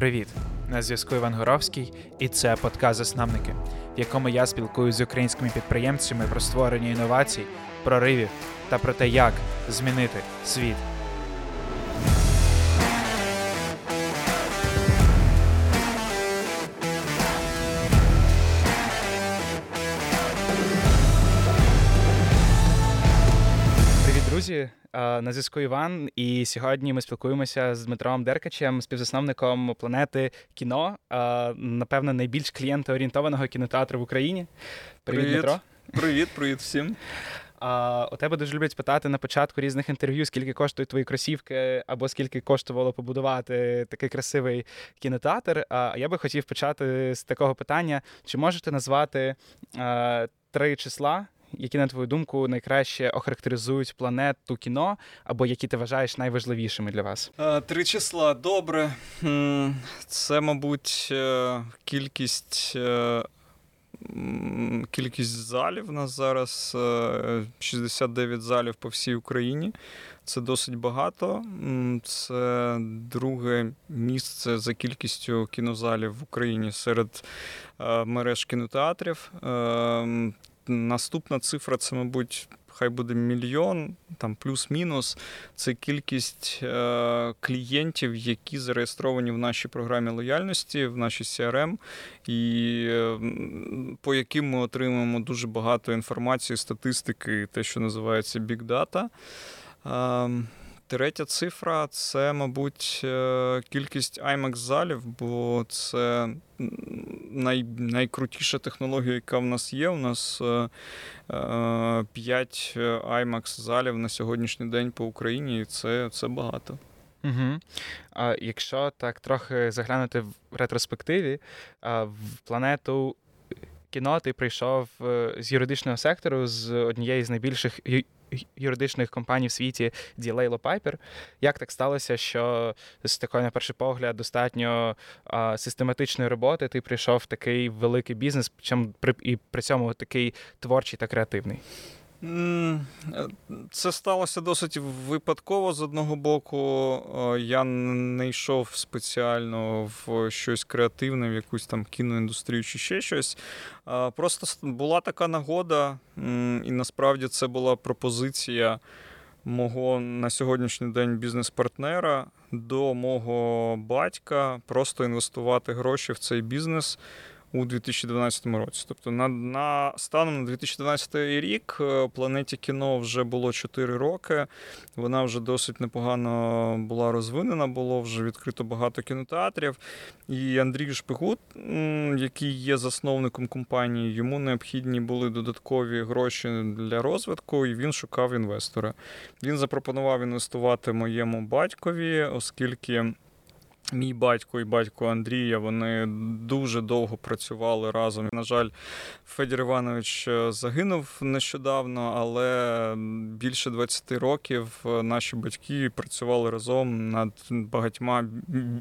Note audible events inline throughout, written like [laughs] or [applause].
Привіт! На зв'язку Іван Горовський, і це подкаст Заснамники, в якому я спілкуюся з українськими підприємцями про створення інновацій, проривів та про те, як змінити світ. На зв'язку Іван, і сьогодні ми спілкуємося з Дмитром Деркачем, співзасновником планети кіно, е, напевно, найбільш клієнтоорієнтованого кінотеатру в Україні. Привіт, Привіт. Дмитро. Привіт, привіт всім. А у тебе дуже люблять питати на початку різних інтерв'ю, скільки коштують твої кросівки, або скільки коштувало побудувати такий красивий кінотеатр. А я би хотів почати з такого питання: чи можете назвати е, три числа, які, на твою думку, найкраще охарактеризують планету кіно, або які ти вважаєш найважливішими для вас? Е, Три числа. Добре. Це, мабуть, е, кількість. е, Кількість залів у нас зараз е, 69 залів по всій Україні. Це досить багато. Це друге місце за кількістю кінозалів в Україні серед мереж кінотеатрів. Наступна цифра це, мабуть, хай буде мільйон, там плюс-мінус. Це кількість е, клієнтів, які зареєстровані в нашій програмі лояльності, в нашій CRM, і е, по яким ми отримуємо дуже багато інформації, статистики, те, що називається Big Data. Е, Третя цифра це, мабуть, е, кількість IMAX залів, бо це най, найкрутіша технологія, яка в нас є. У нас е, 5 IMAX залів на сьогоднішній день по Україні, і це, це багато. Угу. А якщо так трохи заглянути в ретроспективі, в планету кіно ти прийшов е, з юридичного сектору, з однієї з найбільших юридичних компаній в світі Ділейло Пайпер. Як так сталося, що з такої, на перший погляд, достатньо а, систематичної роботи ти прийшов в такий великий бізнес, чим при і при цьому такий творчий та креативний? Це сталося досить випадково. З одного боку, е, я не йшов спеціально в щось креативне, в якусь там кіноіндустрію чи ще щось. Просто була така нагода, і насправді це була пропозиція мого на сьогоднішній день бізнес-партнера до мого батька просто інвестувати гроші в цей бізнес. У 2012 році. Тобто на, на станом на 2012 рік е, планеті кіно вже було 4 роки. Вона вже досить непогано була розвинена, було вже відкрито багато кінотеатрів. І Андрій Шпигут, який є засновником компанії, йому необхідні були додаткові гроші для розвитку, і він шукав інвестора. Він запропонував інвестувати моєму батькові, оскільки. Мій батько і батько Андрія вони дуже довго працювали разом. На жаль, Федір Іванович е, загинув нещодавно, але більше 20 років е, наші батьки працювали разом над багатьма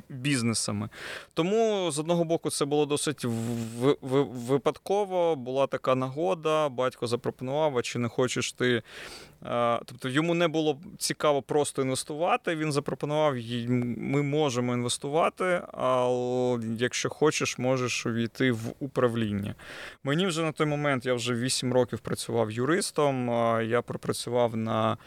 бізнесами. Тому з одного боку це було досить випадково. Була така нагода. Батько запропонував, а чи не хочеш ти. Е, Тобто йому не було цікаво просто інвестувати. Він запропонував, їй, ми можемо інвестувати, але якщо хочеш, можеш увійти в управління. Мені вже на той момент я вже 8 років працював юристом. Я пропрацював на,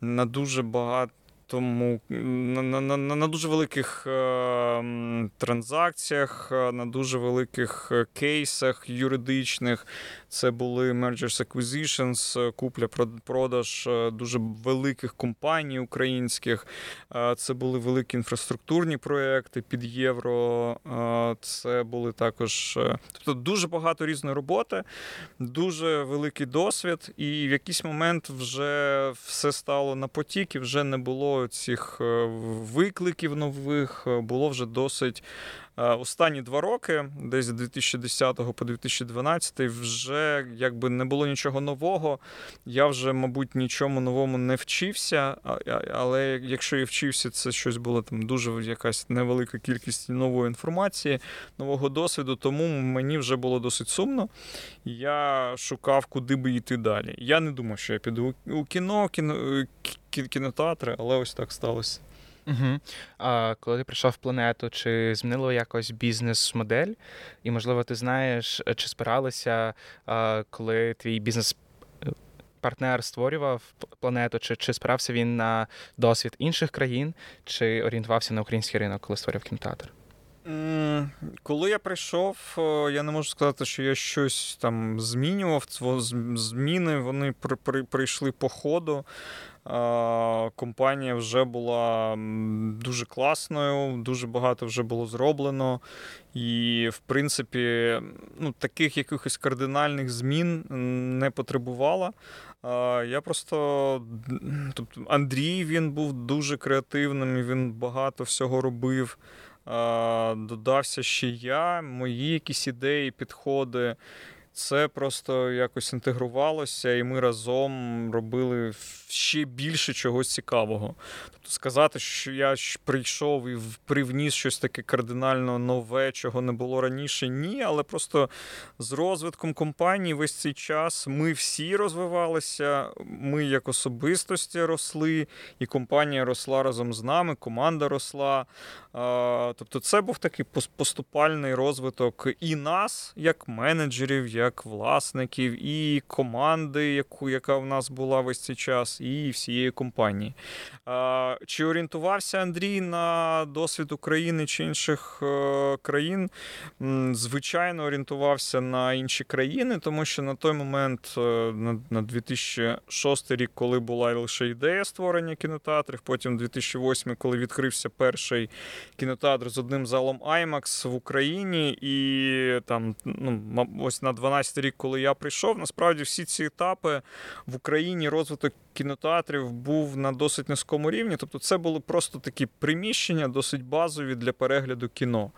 на дуже багато. Тому на, на, на, на дуже великих е, транзакціях, е, на дуже великих е, кейсах юридичних. Це були mergers acquisitions, е, купля-продаж е, дуже великих компаній українських. Це були великі інфраструктурні проекти під євро. Це були також, тобто дуже багато різної роботи, дуже великий досвід, і в якийсь момент вже все стало на потік, і вже не було цих е, викликів нових, е, було вже досить. Е, Останні два роки, десь з 2010 по 2012, вже якби не було нічого нового. Я вже, мабуть, нічому новому не вчився. Але якщо і вчився, це щось було там дуже якась невелика кількість нової інформації, нового досвіду. Тому мені вже було досить сумно. Я шукав, куди би йти далі. Я не думав, що я піду у кіно, кіно, кінотеатри, але ось так сталося. Угу. А коли ти прийшов в планету, чи змінило якось бізнес-модель? І, можливо, ти знаєш, чи спиралися, коли твій бізнес. Партнер створював планету, чи чи спирався він на досвід інших країн, чи орієнтувався на український ринок, коли створив кінотеатр? Коли я прийшов, я не можу сказати, що я щось там змінював. Зміни вони при, при, прийшли по ходу. Компанія вже була дуже класною, дуже багато вже було зроблено. І, в принципі, ну, таких якихось кардинальних змін не потребувала. Я просто. Тобто, Андрій він був дуже креативним, він багато всього робив. Додався ще я, мої якісь ідеї, підходи. Це просто якось інтегрувалося, і ми разом робили ще більше чогось цікавого. Тобто сказати, що я прийшов і привніс щось таке кардинально нове, чого не було раніше, ні. Але просто з розвитком компанії весь цей час ми всі розвивалися, ми як особистості росли, і компанія росла разом з нами, команда росла. Тобто, це був такий поступальний розвиток і нас, як менеджерів, як власників, і команди, яку яка в нас була весь цей час і всієї компанії. Чи орієнтувався Андрій на досвід України чи інших е, країн? Звичайно, орієнтувався на інші країни, тому що на той момент, е, на 2006 рік, коли була лише ідея створення кінотеатрів, потім 2008, коли відкрився перший кінотеатр з одним залом IMAX в Україні, і там ну, ось на 12 рік, коли я прийшов, насправді всі ці етапи в Україні розвиток кінотеатрів був на досить низькому рівні. Тобто, це були просто такі приміщення, досить базові для перегляду кіно.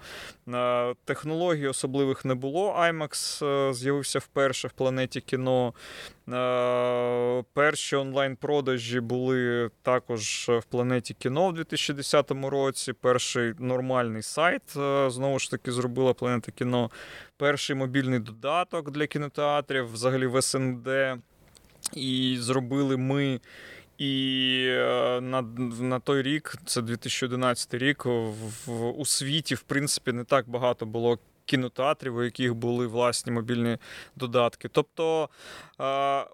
Технологій особливих не було. IMAX е, з'явився вперше в планеті кіно. Перші онлайн-продажі були також в планеті кіно в 2010 році. Перший нормальний сайт е, знову ж таки зробила планета кіно. Перший мобільний додаток для кінотеатрів, взагалі в СНД. І зробили ми. І е, на на той рік, це 2011 рік, в, у світі, в принципі, не так багато було кінотеатрів, у яких були власні мобільні додатки. Тобто е,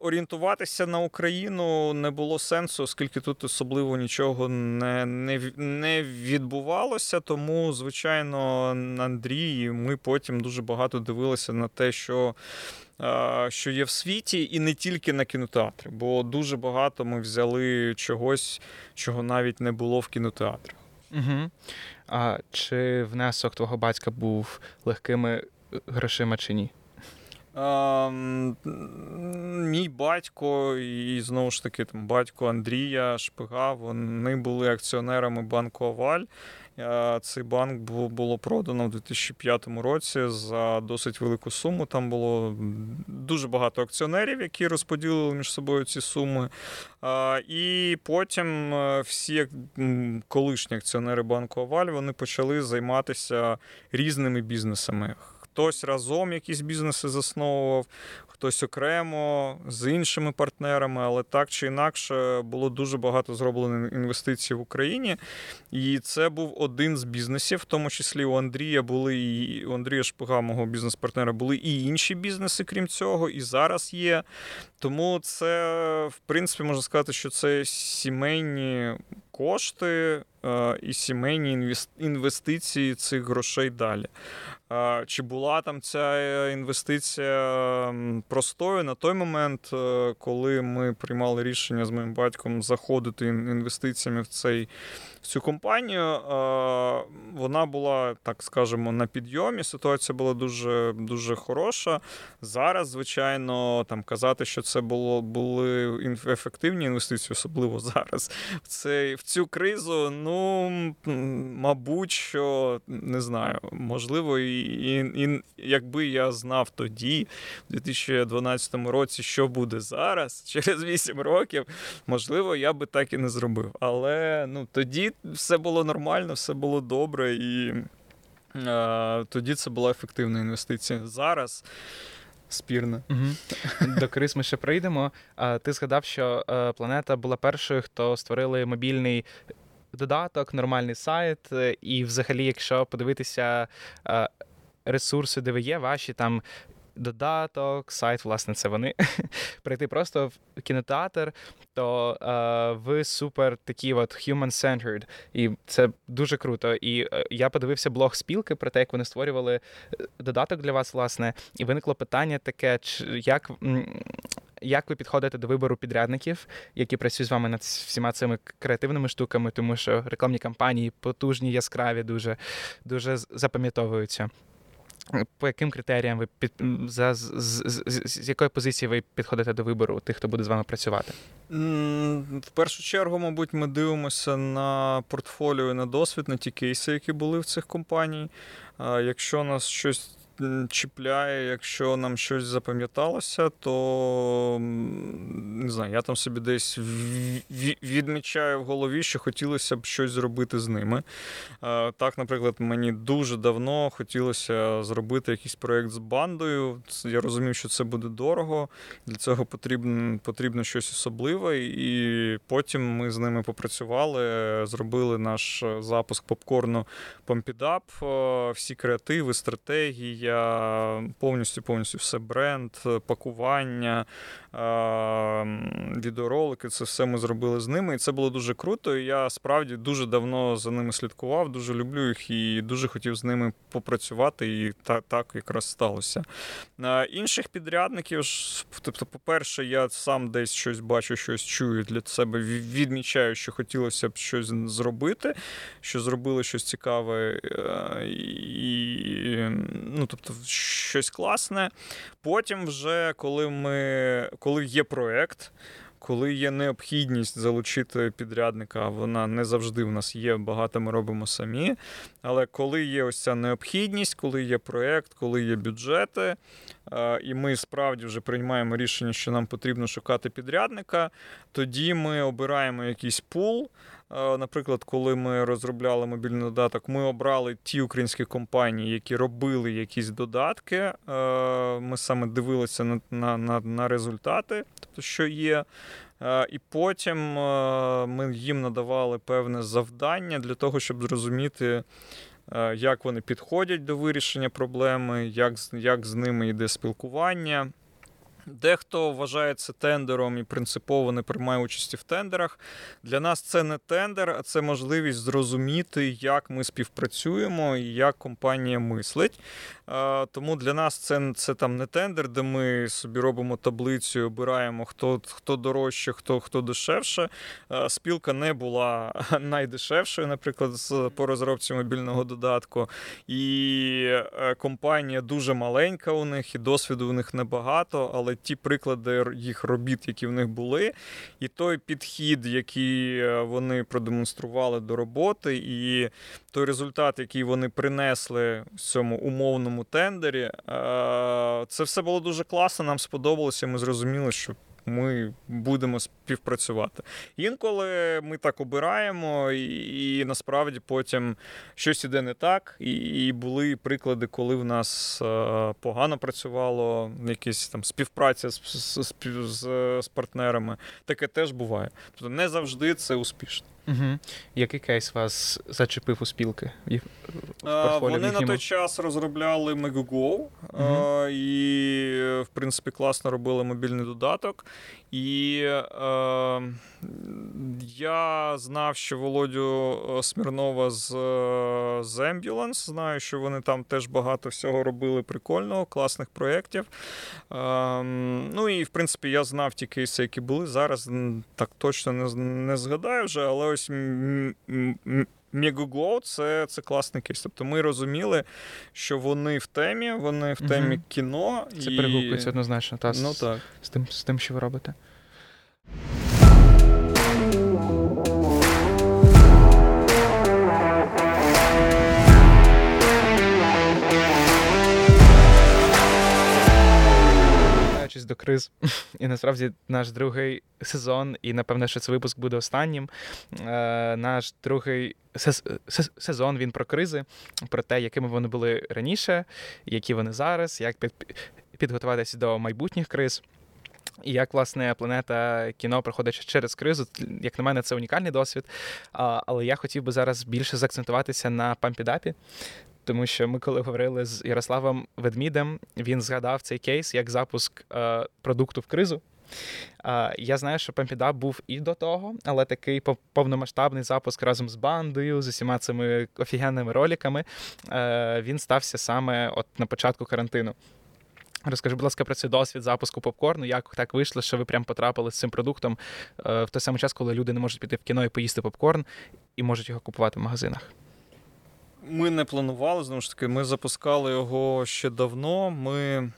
орієнтуватися на Україну не було сенсу, оскільки тут особливо нічого не, не, не відбувалося. Тому, звичайно, Андрій, ми потім дуже багато дивилися на те, що що є в світі, і не тільки на кінотеатрі, бо дуже багато ми взяли чогось, чого навіть не було в кінотеатрі. Угу. А чи внесок твого батька був легкими грошима чи ні? Um, Мій батько і знову ж таки там батько Андрія Шпига, вони були акціонерами банку Оваль. Цей банк було продано в 2005 році за досить велику суму. Там було дуже багато акціонерів, які розподілили між собою ці суми. І потім е, всі колишні акціонери банку Оваль вони почали займатися різними бізнесами. Хтось разом якісь бізнеси засновував, хтось окремо з іншими партнерами, але так чи інакше було дуже багато зроблено інвестицій в Україні. І це був один з бізнесів, в тому числі у Андрія були і у Андрія Шпига, мого бізнес-партнера, були і інші бізнеси, крім цього, і зараз є. Тому це, в принципі, можна сказати, що це сімейні кошти е, і сімейні інвестиції цих грошей далі. Чи була там ця е, інвестиція простою на той момент, е, коли ми приймали рішення з моїм батьком заходити інвестиціями в цей в цю компанію, вона була, так скажемо, на підйомі. Ситуація була дуже дуже хороша. Зараз, звичайно, там казати, що це було були ефективні інвестиції, особливо [laughs] зараз. В цей, в цю кризу, ну мабуть, що не знаю, можливо, і, і, і якби я знав тоді, в 2012 році, що буде зараз, [laughs] через 8 років, можливо, я би так і не зробив. Але ну тоді все було нормально, все було добре, і е, тоді це була ефективна інвестиція. Зараз. Спірно. Угу. До Крис ми ще прийдемо. А ти згадав, що е, планета була першою, хто створили мобільний додаток, нормальний сайт, і взагалі, якщо подивитися е, ресурси, де ви є, ваші там. Додаток, сайт, власне, це вони. [laughs] Прийти просто в кінотеатр, то е, ви супер такі от human-centered, і це дуже круто. І е, я подивився блог спілки про те, як вони створювали е, додаток для вас, власне, і виникло питання таке: як як ви підходите до вибору підрядників, які працюють з вами над всіма цими креативними штуками, тому що рекламні кампанії потужні, яскраві, дуже, дуже запам'ятовуються. По яким критеріям ви під за з, з, з, з якої позиції ви підходите до вибору тих, хто буде з вами працювати? В першу чергу, мабуть, ми дивимося на портфоліо і на досвід, на ті кейси, які були в цих компаній. Якщо нас щось чіпляє, якщо нам щось запам'яталося, то не знаю, я там собі десь відмічаю в голові, що хотілося б щось зробити з ними. Так, наприклад, мені дуже давно хотілося зробити якийсь проєкт з бандою. Я розумів, що це буде дорого. Для цього потрібно потрібно щось особливе. І потім ми з ними попрацювали, зробили наш запуск попкорну Помпідап, всі креативи, стратегії повністю повністю все бренд, пакування, відеоролики, це все ми зробили з ними. І це було дуже круто. І Я справді дуже давно за ними слідкував, дуже люблю їх і дуже хотів з ними попрацювати. І так, так якраз сталося. Інших підрядників, тобто, по-перше, я сам десь щось бачу, щось чую для себе, відмічаю, що хотілося б щось зробити, що зробили щось цікаве. Е, і, ну, тобто, тобто щось класне. Потім, вже коли ми, коли є проєкт, коли є необхідність залучити підрядника, вона не завжди в нас є, багато ми робимо самі. Але коли є ось ця необхідність, коли є проєкт, коли є бюджети, і ми справді вже приймаємо рішення, що нам потрібно шукати підрядника, тоді ми обираємо якийсь пул. Наприклад, коли ми розробляли мобільний додаток, ми обрали ті українські компанії, які робили якісь додатки. Ми саме дивилися на, на, на, результати, тобто, що є. І потім ми їм надавали певне завдання для того, щоб зрозуміти, як вони підходять до вирішення проблеми, як, як з ними йде спілкування. Дехто вважає це тендером і принципово не приймає участі в тендерах. Для нас це не тендер, а це можливість зрозуміти, як ми співпрацюємо і як компанія мислить. Тому для нас це це там не тендер, де ми собі робимо таблицю, обираємо хто хто дорожче, хто хто дешевше. Спілка не була [laughs] найдешевшою, наприклад, по розробці мобільного додатку. І е, компанія дуже маленька у них, і досвіду у них небагато, але ті приклади їх робіт, які в них були, і той підхід, який е, вони продемонстрували до роботи, і той результат, який вони принесли в цьому умовному тендері, е, це все було дуже класно. Нам сподобалося. Ми зрозуміли, що ми будемо співпрацювати. Інколи ми так обираємо, і, і насправді потім щось іде не так. І, і були приклади, коли в нас е, погано працювало, якісь там співпраця з, з, з, з партнерами. Таке теж буває. Тобто не завжди це успішно. Угу. Який кейс вас зачепив у спілки? В Вони на той час розробляли Megogo угу. і, в принципі, класно робили мобільний додаток. І е, я знав, що Володю е, Смірнова з е, з Ambulance, знаю, що вони там теж багато всього робили прикольного, класних проєктів. Е, ну і в принципі я знав ті кейси, які були. Зараз так точно не не згадаю вже, але ось. Мегуглоу це це класний кейс. Тобто ми розуміли, що вони в темі, вони в темі угу. кіно. Це і... перегукується однозначно та, ну, так. З, тим, з тим, що ви робите. До криз. І насправді наш другий сезон, і напевне, що цей випуск буде останнім. Е, Наш другий сезон він про кризи, про те, якими вони були раніше, які вони зараз, як підготуватися до майбутніх криз. І як, власне, планета кіно проходить через кризу, як на мене, це унікальний досвід. Але я хотів би зараз більше заакцентуватися на пампідапі, тому що ми, коли говорили з Ярославом Ведмідем, він згадав цей кейс як запуск а, продукту в кризу. А, Я знаю, що Пампідап був і до того, але такий повномасштабний запуск разом з бандою, з усіма цими офігенними роликами, а, він стався саме от на початку карантину. Розкажи, будь ласка, про цей досвід запуску попкорну. Як так вийшло, що ви прям потрапили з цим продуктом е, в той самий час, коли люди не можуть піти в кіно і поїсти попкорн і можуть його купувати в магазинах? Ми не планували знову ж таки. Ми запускали його ще давно. Ми е,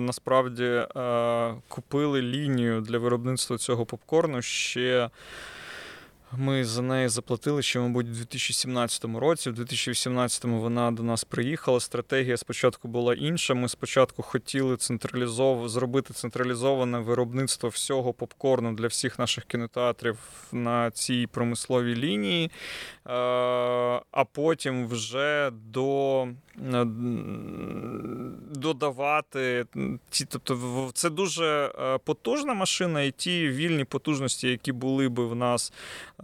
насправді е, купили лінію для виробництва цього попкорну ще. Ми за неї заплатили ще, мабуть, у 2017 році. У 2018-му вона до нас приїхала. Стратегія спочатку була інша. Ми спочатку хотіли централізов... зробити централізоване виробництво всього попкорну для всіх наших кінотеатрів на цій промисловій лінії, а потім вже до додавати ті, тобто це дуже е, потужна машина, і ті вільні потужності, які були би в нас е,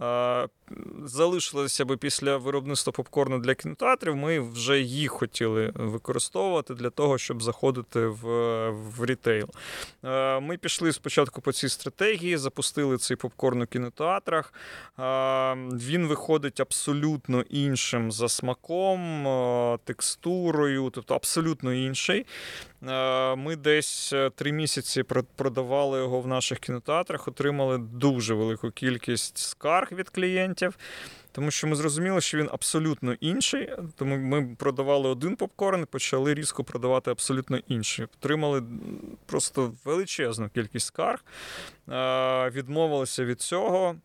залишилися би після виробництва попкорну для кінотеатрів, ми вже їх хотіли використовувати для того, щоб заходити в в рітейл. Ми пішли спочатку по цій стратегії, запустили цей попкорн у кінотеатрах. Він виходить абсолютно іншим за смаком, текстурою, тобто абсолютно інший. Ми десь три місяці продавали його в наших кінотеатрах, отримали дуже велику кількість скарг від клієнтів тому що ми зрозуміли, що він абсолютно інший. Тому ми продавали один попкорн почали різко продавати абсолютно інший. Отримали просто величезну кількість скарг, відмовилися від цього.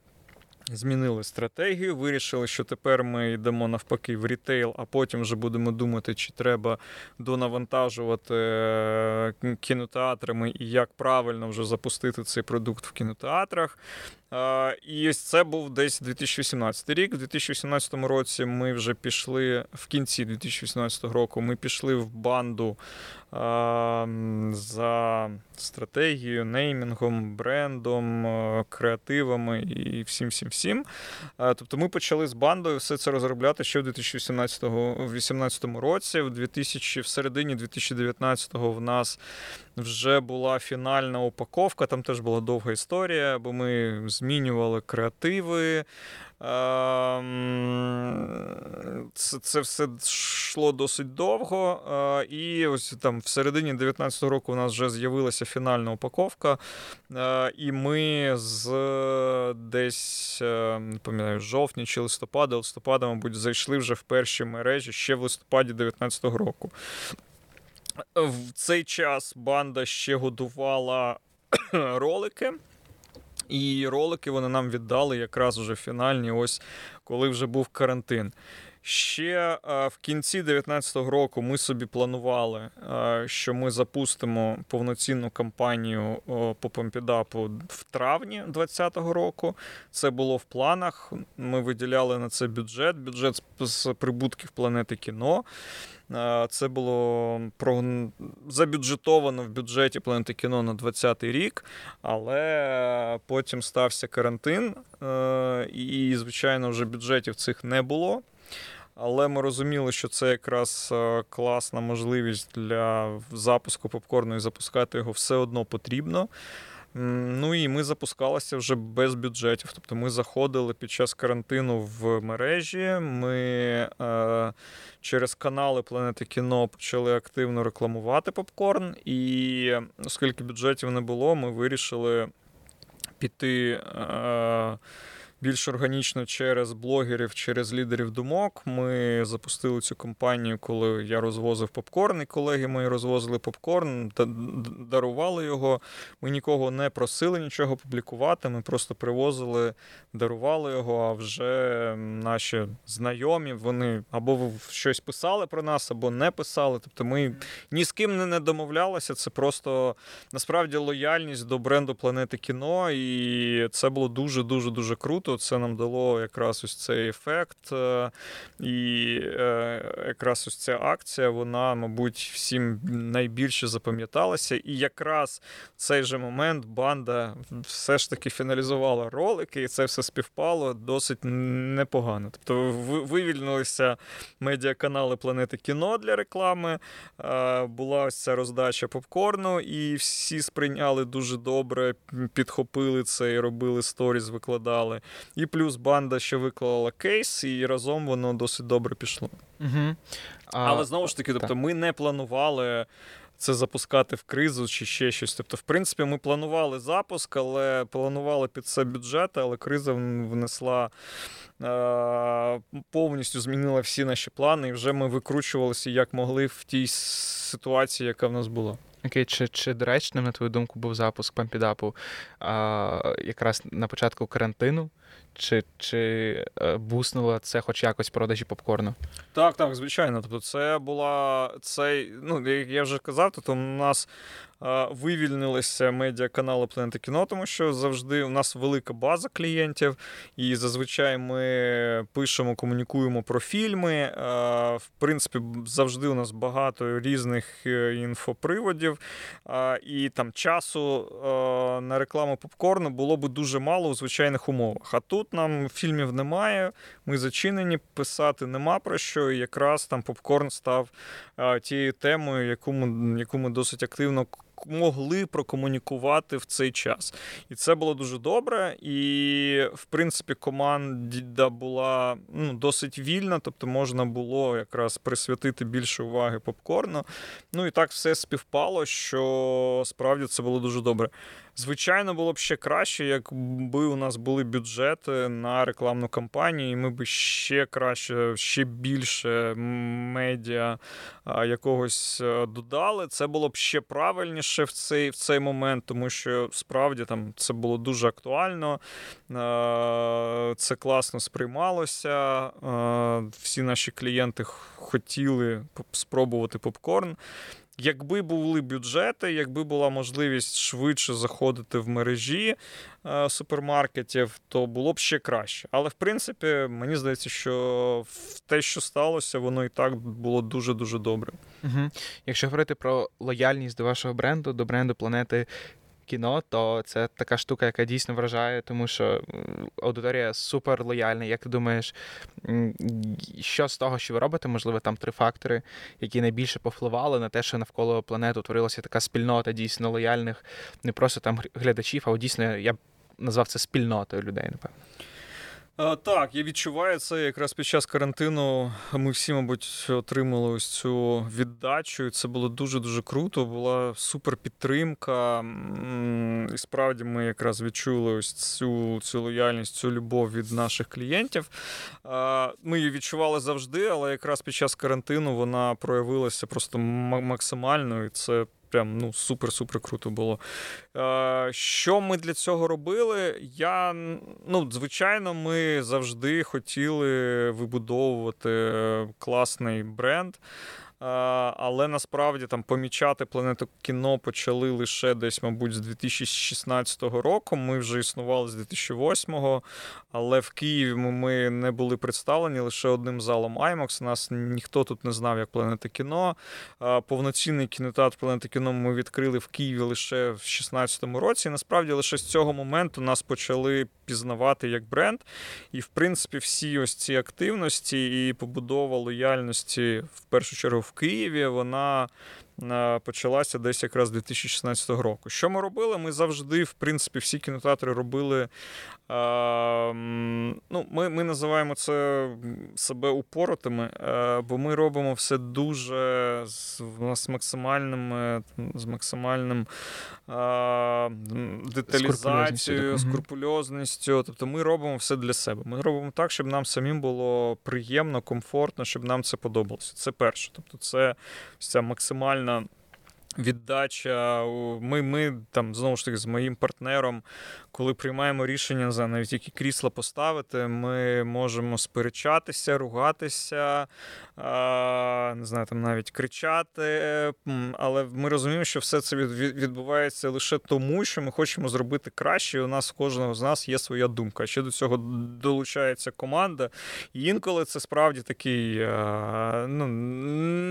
Змінили стратегію, вирішили, що тепер ми йдемо навпаки в рітейл, а потім вже будемо думати, чи треба донавантажувати е, кінотеатрами і як правильно вже запустити цей продукт в кінотеатрах. І це був десь 2018 рік. У 2018 році ми вже пішли в кінці 2018 року. Ми пішли в банду за стратегією, неймінгом, брендом, креативами і всім всім всім. Тобто ми почали з бандою все це розробляти ще в 2018 році. В 2000, в середині 2019-го в нас вже була фінальна упаковка. Там теж була довга історія, бо ми змінювали креативи. Ем, це це все йшло досить довго. Е, і ось там в середині 2019 року у нас вже з'явилася фінальна упаковка. Е, і ми з десь е, не пам'ятаю, жовтня чи листопада, листопада, мабуть, зайшли вже в перші мережі ще в листопаді 2019 року. В цей час банда ще годувала [clears throat] ролики. І ролики вони нам віддали якраз уже фінальні, ось коли вже був карантин. Ще в кінці 2019 року ми собі планували, що ми запустимо повноцінну кампанію по Помпідапу в травні 2020 року. Це було в планах. Ми виділяли на це бюджет, бюджет з прибутків планети кіно. Це було забюджетовано в бюджеті планети кіно на 20-й рік, але потім стався карантин, е, і, звичайно, вже бюджетів цих не було. Але ми розуміли, що це якраз е, класна можливість для запуску попкорну і запускати його все одно потрібно. Ну і ми запускалися вже без бюджетів. Тобто ми заходили під час карантину в мережі. Ми е, через канали Планети кіно почали активно рекламувати попкорн. І оскільки бюджетів не було, ми вирішили піти. Е, більш органічно через блогерів, через лідерів думок. Ми запустили цю компанію, коли я розвозив попкорн, і колеги мої розвозили попкорн, дарували його. Ми нікого не просили нічого публікувати. Ми просто привозили, дарували його. А вже наші знайомі вони або щось писали про нас, або не писали. Тобто ми ні з ким не домовлялися. Це просто насправді лояльність до бренду Планети кіно, і це було дуже дуже дуже круто круто. Це нам дало якраз ось цей ефект. Е, і якраз ось ця акція, вона, мабуть, всім найбільше запам'яталася. І якраз в цей же момент банда все ж таки фіналізувала ролики, і це все співпало досить непогано. Тобто вивільнилися медіаканали Планети кіно для реклами. Була ось ця роздача попкорну, і всі сприйняли дуже добре, підхопили це і робили сторіс, викладали. І плюс банда ще виклала кейс, і разом воно досить добре пішло. Угу. А... Але знову ж таки, тобто, ми не планували. Це запускати в кризу чи ще щось. Тобто, в принципі, ми планували запуск, але планували під це бюджет, але криза внесла е, повністю змінила всі наші плани, і вже ми викручувалися як могли в тій ситуації, яка в нас була. Окей, чи чи доречним, на твою думку, був запуск пампідапу а, якраз на початку карантину? Чи чи е, буснуло це хоч якось продажі попкорну? Так, так, звичайно. Тобто, це була цей, ну як я вже казав, тобто у нас вивільнилися медіаканали Планета кіно, тому що завжди у нас велика база клієнтів, і зазвичай ми пишемо, комунікуємо про фільми. В принципі, завжди у нас багато різних е, інфоприводів, і там часу на рекламу попкорну було би дуже мало у звичайних умовах. А тут нам фільмів немає, ми зачинені, писати нема про що. І якраз там попкорн став тією темою, яку ми, яку ми досить активно могли прокомунікувати в цей час. І це було дуже добре. І, в принципі, команда була ну, досить вільна, тобто можна було якраз присвятити більше уваги попкорну. Ну і так все співпало, що справді це було дуже добре. Звичайно, було б ще краще, якби у нас були бюджети на рекламну кампанію, і ми б ще краще, ще більше медіа якогось е, додали. Це було б ще правильніше в цей в цей момент, тому що справді там це було дуже актуально, це класно сприймалося. Всі наші клієнти хотіли спробувати попкорн. Якби були бюджети, якби була можливість швидше заходити в мережі е, супермаркетів, то було б ще краще. Але в принципі, мені здається, що те, що сталося, воно і так було дуже дуже добре. Угу. Якщо говорити про лояльність до вашого бренду, до бренду планети кіно, то це така штука, яка дійсно вражає, тому що аудиторія супер лояльна. Як ти думаєш, що з того, що ви робите? Можливо, там три фактори, які найбільше повпливали на те, що навколо планети утворилася така спільнота дійсно лояльних, не просто там глядачів, а дійсно я б назвав це спільнотою людей, напевно. Так, я відчуваю це якраз під час карантину. Ми всі, мабуть, отримали ось цю віддачу. і Це було дуже дуже круто. Була супер підтримка. І справді ми якраз відчули ось цю цю лояльність, цю любов від наших клієнтів. Ми її відчували завжди, але якраз під час карантину вона проявилася просто максимально. І це прям ну супер-супер круто було. Е, Що ми для цього робили? Я ну, звичайно, ми завжди хотіли вибудовувати класний бренд. Але насправді там помічати планету кіно почали лише десь, мабуть, з 2016 року. Ми вже існували з 2008-го, але в Києві ми не були представлені лише одним залом IMAX. Нас ніхто тут не знав, як планета кіно. Повноцінний кінотеатр планети кіно ми відкрили в Києві лише в 2016 році. І насправді лише з цього моменту нас почали пізнавати як бренд. І, в принципі, всі ось ці активності і побудова лояльності в першу чергу в Києві, вона почалася десь якраз 2016 року. Що ми робили? Ми завжди, в принципі, всі кінотеатри робили Ну, Ми ми називаємо це себе упоротими, е, бо ми робимо все дуже з, з максимальним з максимальним деталізацією, скрупульозністю. Тобто ми робимо все для себе. Ми робимо так, щоб нам самим було приємно, комфортно, щоб нам це подобалося. Це перше. Тобто, це ця максимальна реально віддача. Ми ми там знову ж таки з моїм партнером, коли приймаємо рішення за навіть які крісла поставити, ми можемо сперечатися, ругатися, не знаю, там навіть кричати. Але ми розуміємо, що все це відбувається лише тому, що ми хочемо зробити краще. і У нас у кожного з нас є своя думка. Ще до цього долучається команда. І інколи це справді такий ну,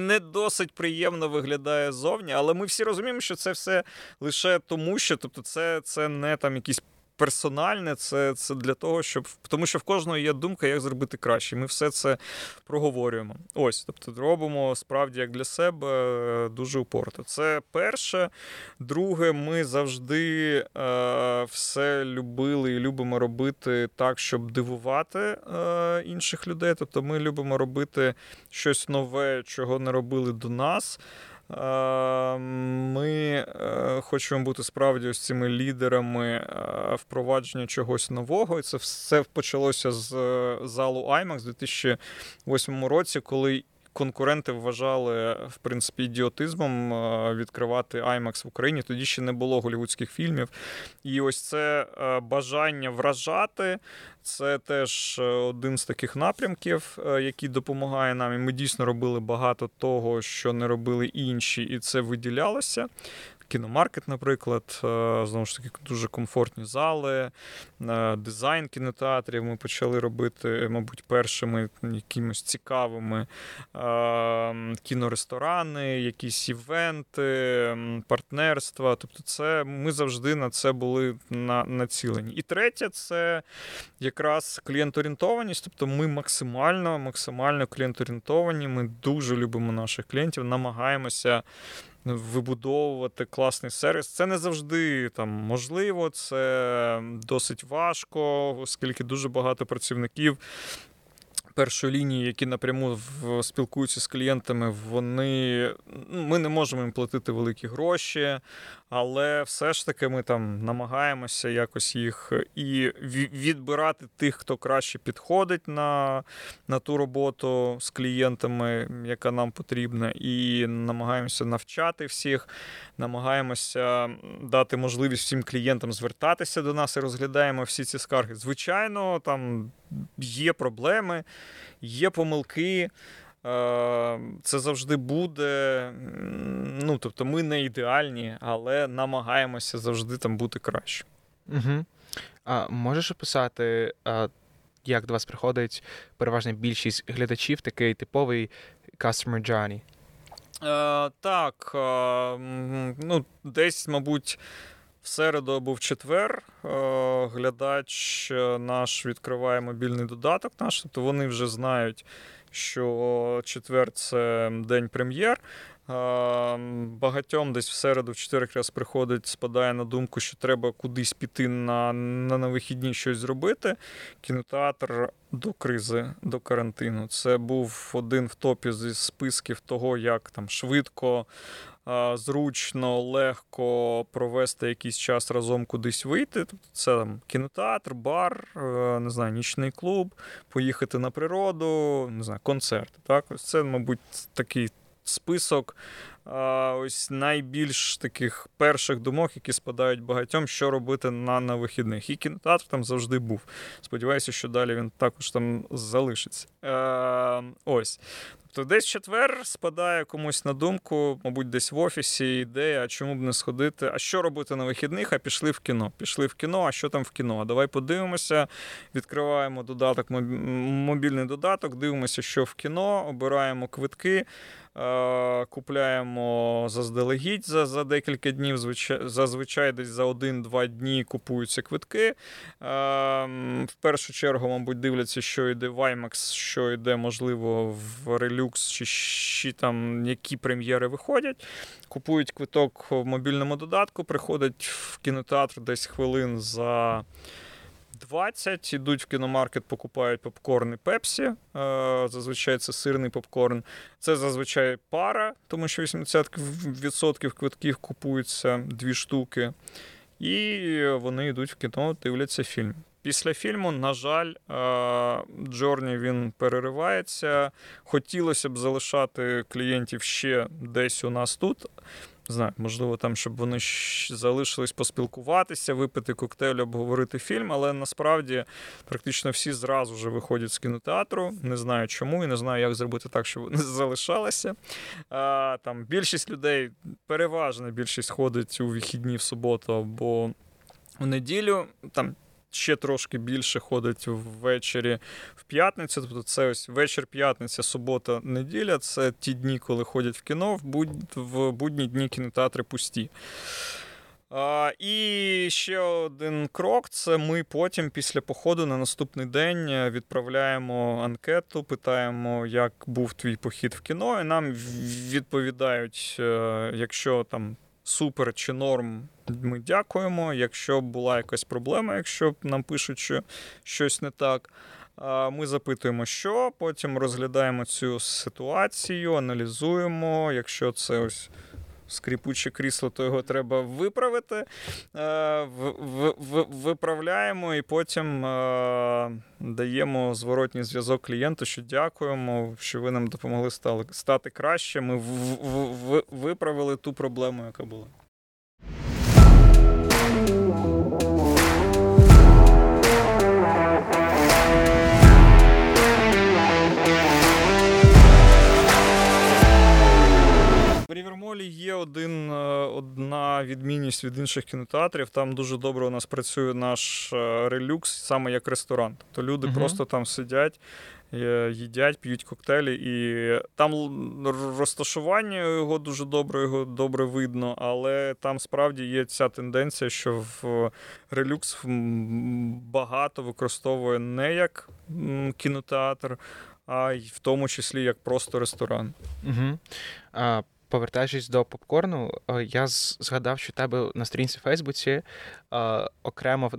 не досить приємно виглядає зовні, але ми всі розуміємо, що це все лише тому, що тобто, це, це не там якісь персональне, це це для того, щоб тому, що в кожного є думка, як зробити краще. Ми все це проговорюємо. Ось, тобто, робимо справді як для себе е, дуже упорто. Це перше. Друге, ми завжди е, все любили і любимо робити так, щоб дивувати е, інших людей. Тобто, ми любимо робити щось нове, чого не робили до нас. Ми е, хочемо бути справді ось цими лідерами е, впровадження чогось нового. І це все почалося з е, залу IMAX у 2008 році, коли конкуренти вважали в принципі ідіотизмом відкривати IMAX в Україні. Тоді ще не було голівудських фільмів. І ось це бажання вражати. Це теж один з таких напрямків, який допомагає нам. І Ми дійсно робили багато того, що не робили інші, і це виділялося. Кіномаркет, наприклад, е, знову ж таки, дуже комфортні зали, е, дизайн кінотеатрів ми почали робити, мабуть, першими якимось цікавими е, кіноресторани, якісь івенти, партнерства. Тобто, це ми завжди на це були націлені. І третє, це якраз клієнторієнтованість. Тобто ми максимально, максимально клієнторієнтовані, Ми дуже любимо наших клієнтів, намагаємося вибудовувати класний сервіс. Це не завжди там можливо, це досить важко, оскільки дуже багато працівників першої лінії, які напряму спілкуються з клієнтами, вони ну, ми не можемо їм платити великі гроші, але все ж таки ми там намагаємося якось їх і відбирати тих, хто краще підходить на, на ту роботу з клієнтами, яка нам потрібна, і намагаємося навчати всіх, намагаємося дати можливість всім клієнтам звертатися до нас і розглядаємо всі ці скарги. Звичайно, там є проблеми, є помилки. Е, це завжди буде. Ну, тобто, ми не ідеальні, але намагаємося завжди там бути краще. Угу. А Можеш описати, як до вас приходить переважна більшість глядачів, такий типовий customer journey? Е, Так. Е, ну, Десь, мабуть, в середу або в четвер е, глядач е, наш відкриває мобільний додаток, наш, тобто вони вже знають, що четвер це день прем'єр. Е, багатьом десь в середу, в четвер якраз приходить, спадає на думку, що треба кудись піти на на, на вихідні щось зробити. Кінотеатр до кризи, до карантину. Це був один в топі зі списків того, як там швидко зручно, легко провести якийсь час разом кудись вийти. Тобто це там кінотеатр, бар, е, не знаю, нічний клуб, поїхати на природу, не знаю, концерт. Так, ось це, мабуть, такий список ось найбільш таких перших думок, які спадають багатьом, що робити на на вихідних. І кінотеатр там завжди був. Сподіваюся, що далі він також там залишиться. Е, Ось. Тобто десь четвер спадає комусь на думку, мабуть, десь в офісі ідея, а чому б не сходити, а що робити на вихідних, а пішли в кіно. Пішли в кіно, а що там в кіно? А давай подивимося, відкриваємо додаток, мобільний додаток, дивимося, що в кіно, обираємо квитки. Е, купляємо заздалегідь за за декілька днів. Зазвичай десь за один-два дні купуються квитки. Е, в першу чергу, мабуть, дивляться, що йде в IMAX, що йде, можливо, в Relux, чи, чи там які прем'єри виходять. Купують квиток в мобільному додатку, приходять в кінотеатр десь хвилин за. 20, ідуть в кіномаркет, покупають попкорн і пепсі. Е, зазвичай це сирний попкорн. Це зазвичай пара, тому що 80% квитків купуються дві штуки. І вони йдуть в кіно, дивляться фільм. Після фільму, на жаль, е, Джорні він переривається. Хотілося б залишати клієнтів ще десь у нас тут. Знаю, можливо, там, щоб вони залишились поспілкуватися, випити коктейль, обговорити фільм, але насправді практично всі зразу вже виходять з кінотеатру. Не знаю чому і не знаю, як зробити так, щоб вони [laughs] залишалися. А, Там більшість людей, переважна більшість ходить у вихідні в суботу або в неділю. Там ще трошки більше ходить ввечері в п'ятницю. Тобто це ось вечір п'ятниця, субота, неділя. Це ті дні, коли ходять в кіно, в, будь... в будні дні кінотеатри пусті. А, І ще один крок: це ми потім, після походу, на наступний день відправляємо анкету, питаємо, як був твій похід в кіно, і нам відповідають, е, якщо там супер чи норм, ми дякуємо. Якщо була якась проблема, якщо нам пишуть, що щось не так. Ми запитуємо, що, потім розглядаємо цю ситуацію, аналізуємо. Якщо це ось скріпуче крісло, то його треба виправити. Виправляємо і потім даємо зворотній зв'язок клієнту, що дякуємо, що ви нам допомогли стати краще. Ми виправили ту проблему, яка була. Рівермолі є один, е, одна відмінність від інших кінотеатрів. Там дуже добре у нас працює наш е, релюкс, саме як ресторан. Тобто люди uh просто там сидять, е, їдять, п'ють коктейлі, і там розташування його дуже добре, його добре видно, але там справді є ця тенденція, що в релюкс багато використовує не як кінотеатр. А й в тому числі як просто ресторан. Угу. А, повертаючись до попкорну, е, я згадав, що у тебе на сторінці в Фейсбуці е, окремо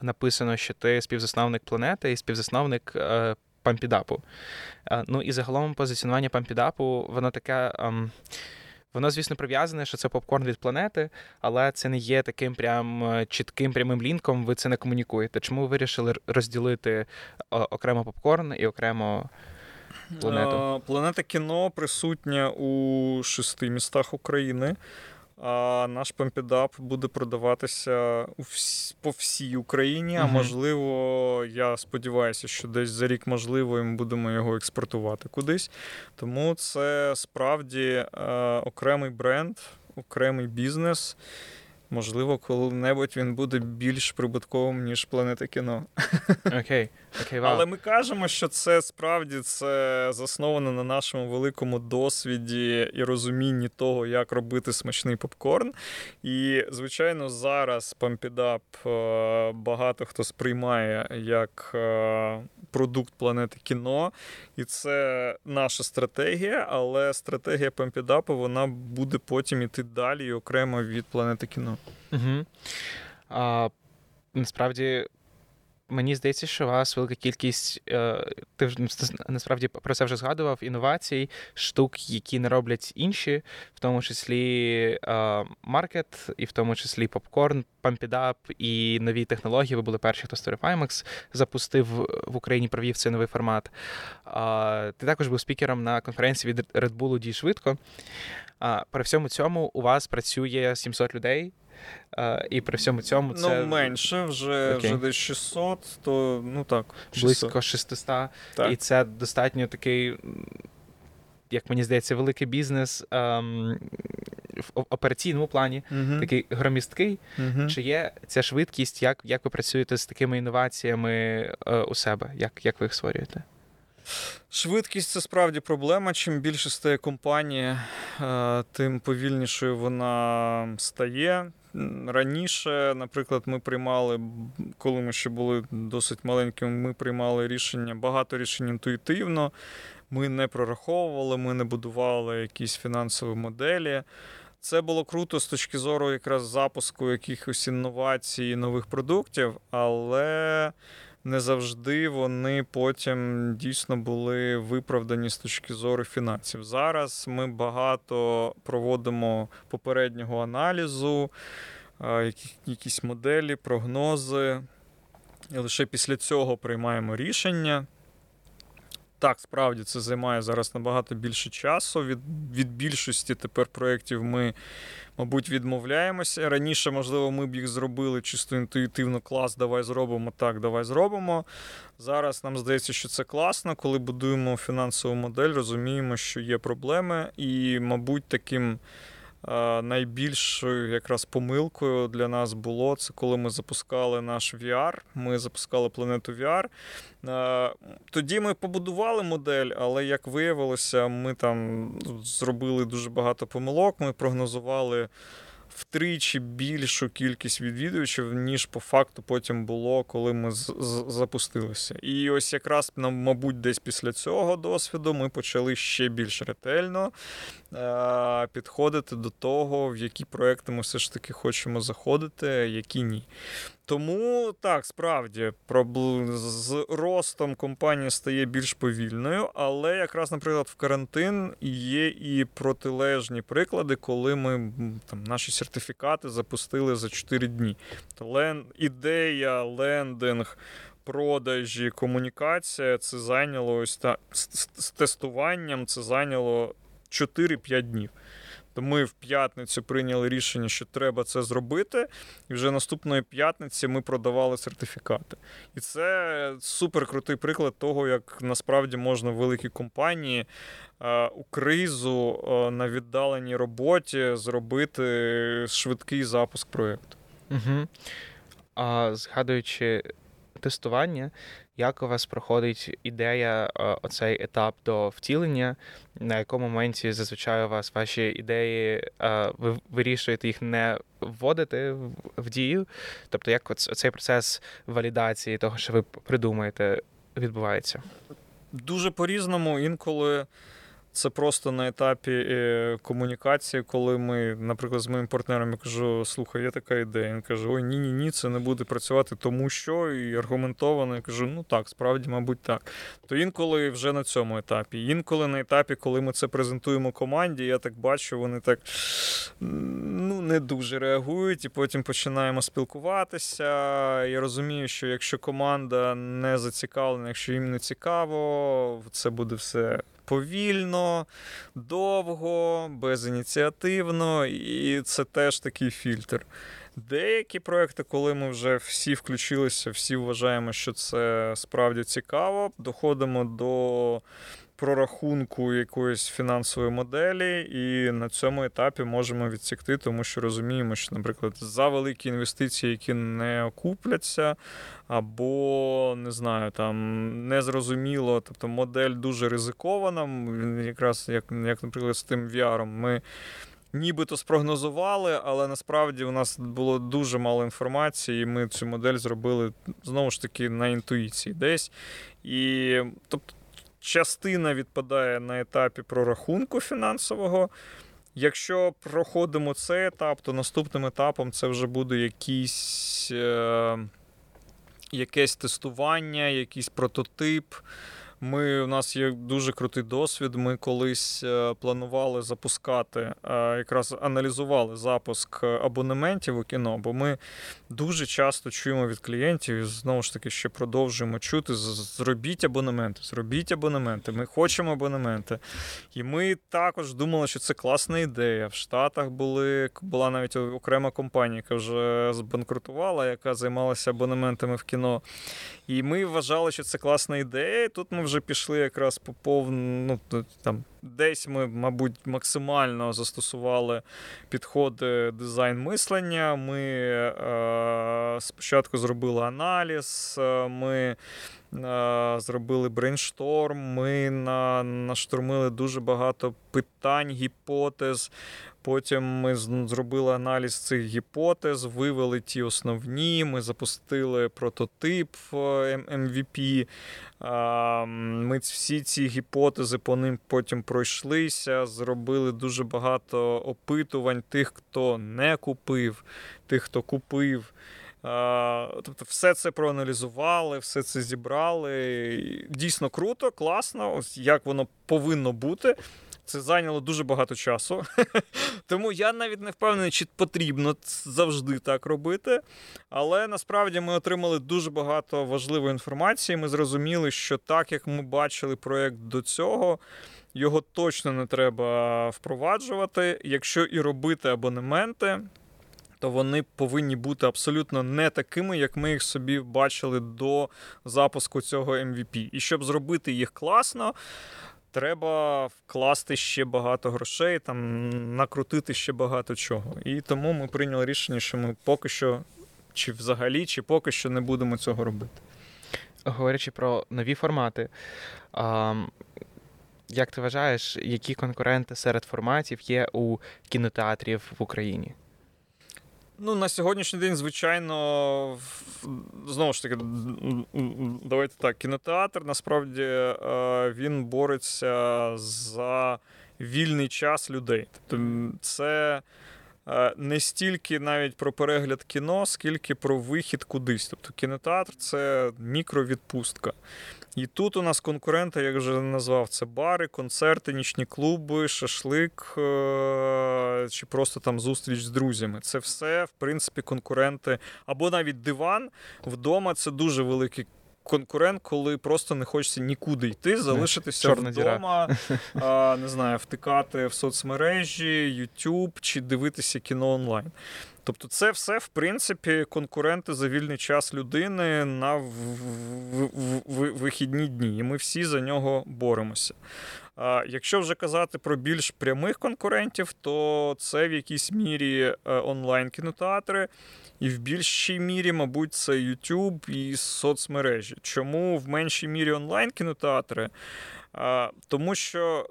написано, що ти співзасновник планети і співзасновник е, пампідапу. Ну і загалом позиціонування пампідапу, воно таке. Ем, воно, звісно, прив'язане, що це попкорн від планети, але це не є таким прям чітким прямим лінком, ви це не комунікуєте. Чому ви вирішили розділити окремо попкорн і окремо планету? Планета кіно присутня у шести містах України. А наш пампідап буде продаватися у всі, по всій Україні. А можливо, я сподіваюся, що десь за рік можливо ми будемо його експортувати кудись. Тому це справді е, окремий бренд, окремий бізнес. Можливо, коли-небудь він буде більш прибутковим, ніж планета кіно. Окей. Okay. wow. Але ми кажемо, що це справді це засновано на нашому великому досвіді і розумінні того, як робити смачний попкорн. І, звичайно, зараз Пампідап е, багато хто сприймає як е, продукт планети кіно. І це наша стратегія, але стратегія Пампідапу вона буде потім іти далі і окремо від планети кіно. Угу. А, Насправді. Мені здається, що у вас велика кількість, е, ти вже насправді про це вже згадував, інновацій, штук, які не роблять інші, в тому числі маркет, і в тому числі попкорн, пампідап і нові технології. Ви були перші, хто Story запустив в Україні, провів цей новий формат. Ти також був спікером на конференції від Red Bull «Дій швидко». При всьому цьому у вас працює 700 людей. І при всьому цьому це. Ну, менше, вже okay. вже десь 600, то ну так. 600. Близько 600. Так. І це достатньо такий, як мені здається, великий бізнес um, в операційному плані, uh-huh. такий громісткий. Uh-huh. Чи є ця швидкість, як як ви працюєте з такими інноваціями uh, у себе? Як, Як ви їх створюєте? Швидкість це справді проблема. Чим більше стає компанія, е, тим повільнішою вона стає. Раніше, наприклад, ми приймали, коли ми ще були досить маленькими, ми приймали рішення, багато рішень інтуїтивно. Ми не прораховували, ми не будували якісь фінансові моделі. Це було круто з точки зору якраз запуску якихось інновацій, нових продуктів, але не завжди вони потім дійсно були виправдані з точки зору фінансів. Зараз ми багато проводимо попереднього аналізу, якісь моделі, прогнози. І лише після цього приймаємо рішення. Так, справді це займає зараз набагато більше часу. Від від більшості тепер проєктів ми, мабуть, відмовляємося. Раніше, можливо, ми б їх зробили чисто інтуїтивно клас, давай зробимо так, давай зробимо. Зараз нам здається, що це класно. Коли будуємо фінансову модель, розуміємо, що є проблеми, і, мабуть, таким. Найбільшою якраз помилкою для нас було це коли ми запускали наш VR. Ми запускали планету VR. Тоді ми побудували модель, але як виявилося, ми там зробили дуже багато помилок. Ми прогнозували втричі більшу кількість відвідувачів, ніж по факту потім було, коли ми запустилися. І ось якраз нам, мабуть, десь після цього досвіду ми почали ще більш ретельно е- підходити до того, в які проекти ми все ж таки хочемо заходити, які ні. Тому так, справді з ростом компанія стає більш повільною, але якраз, наприклад, в карантин є і протилежні приклади, коли ми там наші сертифікати запустили за 4 дні. Лен... Ідея, лендинг. Продажі, комунікація це зайняло ось та з тестуванням. Це зайняло 4-5 днів. То ми в п'ятницю прийняли рішення, що треба це зробити, і вже наступної п'ятниці ми продавали сертифікати. І це супер крутий приклад того, як насправді можна в великій компанії е, у кризу е, на віддаленій роботі зробити швидкий запуск проєкту. Угу. А згадуючи тестування, як у вас проходить ідея, е, оцей етап до втілення, на якому моменті зазвичай у вас ваші ідеї, е, ви вирішуєте їх не вводити в дію? Тобто, як цей процес валідації того, що ви придумаєте, відбувається? Дуже по-різному інколи. Це просто на етапі е, комунікації, коли ми, наприклад, з моїм партнером я кажу, слухай, є така ідея. Він каже: Ой, ні-ні, ні, це не буде працювати, тому що і аргументовано. Я кажу, ну так, справді, мабуть, так. То інколи вже на цьому етапі. Інколи на етапі, коли ми це презентуємо команді, я так бачу, вони так ну, не дуже реагують, і потім починаємо спілкуватися. Я розумію, що якщо команда не зацікавлена, якщо їм не цікаво, це буде все повільно, довго, безініціативно, і це теж такий фільтр. Деякі проекти, коли ми вже всі включилися, всі вважаємо, що це справді цікаво, доходимо до прорахунку якоїсь фінансової моделі, і на цьому етапі можемо відсікти, тому що розуміємо, що, наприклад, за великі інвестиції, які не окупляться, або не знаю, там незрозуміло, тобто модель дуже ризикована. Якраз як, як наприклад, з тим VR, ми. Нібито спрогнозували, але насправді у нас було дуже мало інформації, і ми цю модель зробили знову ж таки на інтуїції десь. І тобто частина відпадає на етапі прорахунку фінансового. Якщо проходимо цей етап, то наступним етапом це вже буде якісь, е, якесь тестування, якийсь прототип. Ми, У нас є дуже крутий досвід. Ми колись е, планували запускати, е, якраз аналізували запуск абонементів у кіно, бо ми дуже часто чуємо від клієнтів і знову ж таки ще продовжуємо чути: зробіть абонементи, зробіть абонементи. Ми хочемо абонементи. І ми також думали, що це класна ідея. В Штатах були була навіть окрема компанія, яка вже збанкрутувала, яка займалася абонементами в кіно. І ми вважали, що це класна ідея. Тут ми вже пішли якраз по повну. Ну, там, Десь ми, мабуть, максимально застосували підходи дизайн мислення. Ми е, спочатку зробили аналіз, е, ми е, зробили brainstorm, ми на, наштормили дуже багато питань, гіпотез. Потім ми зробили аналіз цих гіпотез, вивели ті основні. Ми запустили прототип MVP. Ми всі ці гіпотези по ним потім пройшлися, зробили дуже багато опитувань тих, хто не купив, тих, хто купив. Тобто, все це проаналізували, все це зібрали. Дійсно круто, класно, як воно повинно бути. Це зайняло дуже багато часу. [laughs] Тому я навіть не впевнений, чи потрібно завжди так робити. Але насправді ми отримали дуже багато важливої інформації. Ми зрозуміли, що так як ми бачили проєкт до цього. Його точно не треба впроваджувати. Якщо і робити абонементи, то вони повинні бути абсолютно не такими, як ми їх собі бачили до запуску цього MVP. І щоб зробити їх класно. Треба вкласти ще багато грошей, там накрутити ще багато чого. І тому ми прийняли рішення, що ми поки що, чи взагалі, чи поки що не будемо цього робити. Говорячи про нові формати, а, як ти вважаєш, які конкуренти серед форматів є у кінотеатрів в Україні? Ну, на сьогоднішній день, звичайно, знову ж таки, давайте так, кінотеатр насправді е, він бореться за вільний час людей. Тобто це е, не стільки навіть про перегляд кіно, скільки про вихід кудись. Тобто кінотеатр це мікровідпустка. І тут у нас конкуренти, як вже назвав, це бари, концерти, нічні клуби, шашлик е, чи просто там зустріч з друзями. Це все, в принципі, конкуренти. Або навіть диван вдома це дуже великий. Конкурент, коли просто не хочеться нікуди йти, залишитися Чорна вдома, [laughs] а, не знаю, втикати в соцмережі, YouTube чи дивитися кіно онлайн. Тобто, це все, в принципі, конкуренти за вільний час людини на вихідні дні, і ми всі за нього боремося. А Якщо вже казати про більш прямих конкурентів, то це в якійсь мірі е, онлайн-кінотеатри, і в більшій мірі, мабуть, це YouTube і соцмережі. Чому в меншій мірі онлайн-кінотеатри? Тому що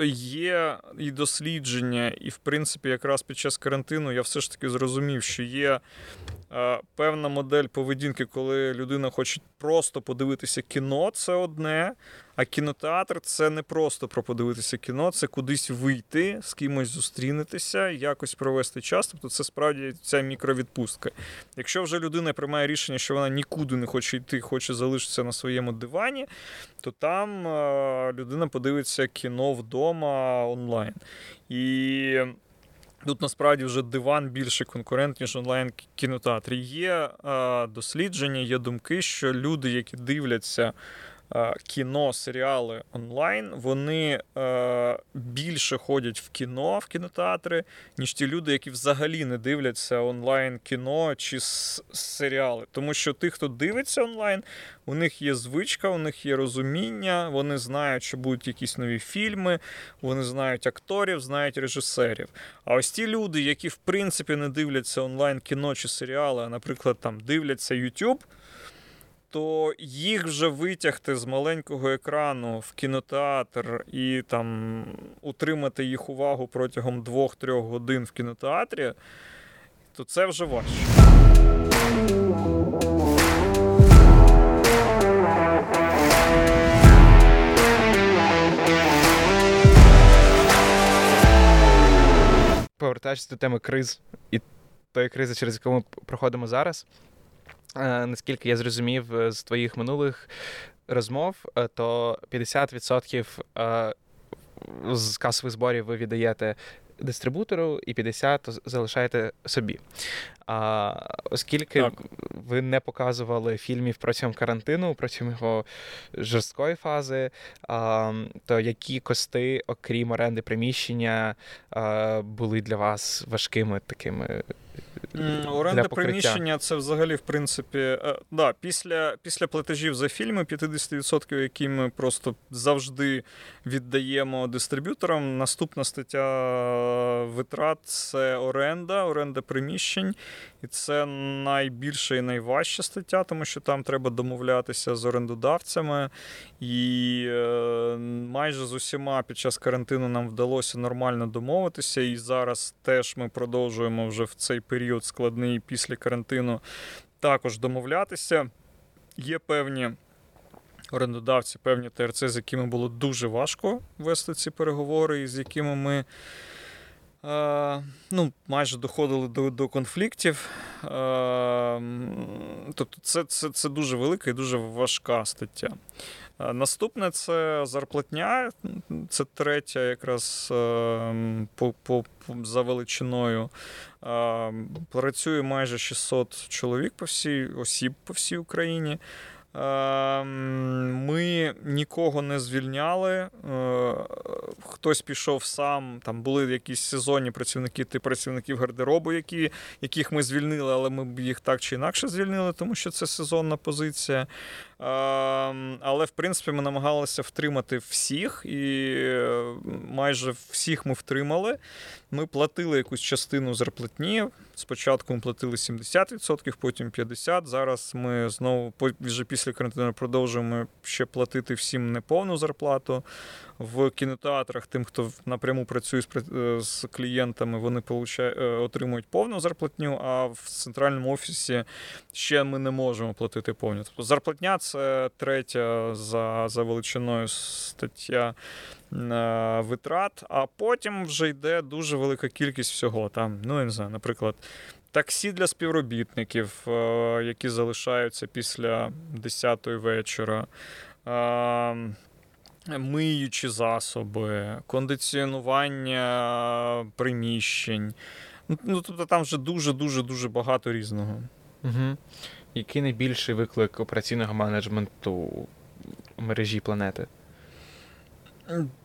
е, є і дослідження, і, в принципі, якраз під час карантину я все ж таки зрозумів, що є певна модель поведінки, коли людина хоче просто подивитися кіно, це одне. А кінотеатр це не просто про подивитися кіно, це кудись вийти, з кимось зустрінутися, якось провести час. Тобто це справді ця мікровідпустка. Якщо вже людина приймає рішення, що вона нікуди не хоче йти, хоче залишитися на своєму дивані, то там людина подивиться кіно вдома онлайн. І Тут насправді вже диван більше конкурент, ніж онлайн кінотеатрі. Є е, дослідження, є думки, що люди, які дивляться Е, кіно, серіали онлайн, вони е, більше ходять в кіно, в кінотеатри, ніж ті люди, які взагалі не дивляться онлайн кіно чи серіали. Тому що тих, хто дивиться онлайн, у них є звичка, у них є розуміння, вони знають, що будуть якісь нові фільми, вони знають акторів, знають режисерів. А ось ті люди, які в принципі не дивляться онлайн кіно чи серіали, а, наприклад, там дивляться YouTube то їх вже витягти з маленького екрану в кінотеатр і там утримати їх увагу протягом 2-3 годин в кінотеатрі, то це вже важче. Повертаючись до теми криз і тої кризи, через яку ми проходимо зараз. Е, наскільки я зрозумів е, з твоїх минулих розмов, е, то 50% з касових зборів ви віддаєте дистрибутору, і 50% залишаєте собі. А Оскільки так. ви не показували фільмів протягом карантину, протягом його жорсткої фази, а, то які кости, окрім оренди приміщення, а, були для вас важкими такими? Оренда приміщення це взагалі, в принципі, е, да, після після платежів за фільми 50%, які ми просто завжди віддаємо дистриб'юторам. Наступна стаття витрат це оренда, оренда приміщень. І це найбільша і найважча стаття, тому що там треба домовлятися з орендодавцями. І е, майже з усіма під час карантину нам вдалося нормально домовитися. І зараз теж ми продовжуємо вже в цей період складний після карантину також домовлятися. Є певні. Орендодавці, певні ТРЦ, з якими було дуже важко вести ці переговори, і з якими ми ну, майже доходили до до конфліктів. Тобто це це, це дуже велика і дуже важка стаття. Наступне це зарплатня, це третя, якраз по, по, за величиною. Працює майже 600 чоловік по всій осіб по всій Україні. Ми нікого не звільняли. Е, хтось пішов сам. Там були якісь сезонні працівники, ти працівників гардеробу, які, яких ми звільнили, але ми б їх так чи інакше звільнили, тому що це сезонна позиція. Ем, але в принципі ми намагалися втримати всіх, і е, майже всіх ми втримали. Ми платили якусь частину зарплатні. Спочатку ми платили 70%, потім 50%. Зараз ми знову вже після карантину продовжуємо ще платити всім неповну зарплату. В кінотеатрах, тим, хто напряму працює з е, клієнтами, вони е, отримують повну зарплатню, а в центральному офісі ще ми не можемо платити повну. Тобто зарплатня це третя за, за величиною стаття е, витрат, а потім вже йде дуже велика кількість всього. Там, ну я не знаю, наприклад. Таксі для співробітників, які залишаються після 10-ї вечора, миючі засоби, кондиціонування приміщень. Ну, ну, Тобто там вже дуже-дуже дуже багато різного. Угу. Який найбільший виклик операційного менеджменту мережі планети?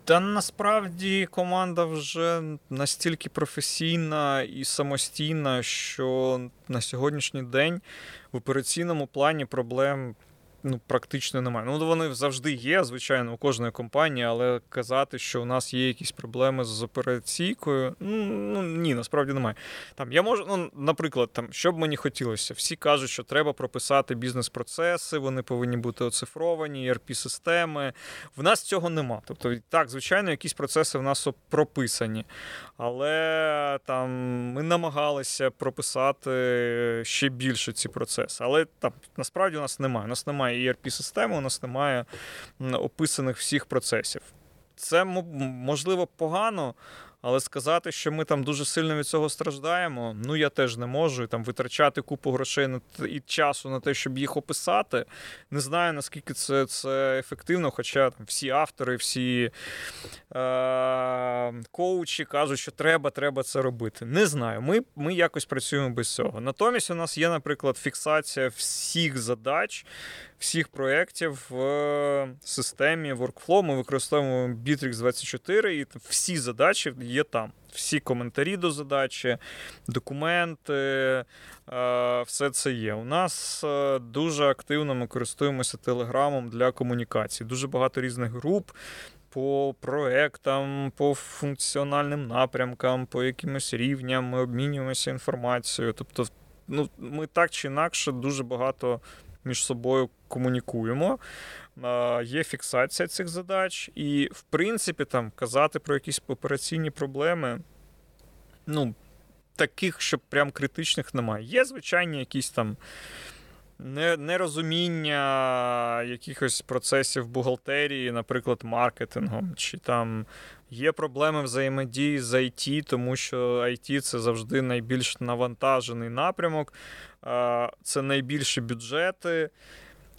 Та насправді команда вже настільки професійна і самостійна, що на сьогоднішній день в операційному плані проблем ну, практично немає. Ну, вони завжди є, звичайно, у кожної компанії, але казати, що у нас є якісь проблеми з операційкою, ну, ну ні, насправді немає. Там я можу, ну, наприклад, там, що б мені хотілося, всі кажуть, що треба прописати бізнес-процеси, вони повинні бути оцифровані, erp системи В нас цього нема. Тобто, так, звичайно, якісь процеси в нас прописані. Але там ми намагалися прописати ще більше ці процеси. Але там насправді у нас немає. У нас немає erp системи у нас немає описаних всіх процесів. Це можливо погано, але сказати, що ми там дуже сильно від цього страждаємо, ну я теж не можу. І там витрачати купу грошей на і часу на те, щоб їх описати. Не знаю, наскільки це це ефективно, хоча там всі автори, всі е- коучі кажуть, що треба, треба це робити. Не знаю. Ми, Ми якось працюємо без цього. Натомість у нас є, наприклад, фіксація всіх задач всіх проєктів в системі Workflow. Ми використовуємо Bittrex 24 і всі задачі є там. Всі коментарі до задачі, документи, е, все це є. У нас е, дуже активно ми користуємося телеграмом для комунікації. Дуже багато різних груп. По проектам, по функціональним напрямкам, по якимось рівням ми обмінюємося інформацією. Тобто, ну, ми так чи інакше дуже багато між собою комунікуємо. Є фіксація цих задач, і, в принципі, там казати про якісь операційні проблеми, ну, таких, щоб прям критичних немає. Є, звичайні, якісь там нерозуміння якихось процесів бухгалтерії, наприклад, маркетингом, чи там є проблеми взаємодії з IT, тому що IT це завжди найбільш навантажений напрямок, це найбільші бюджети.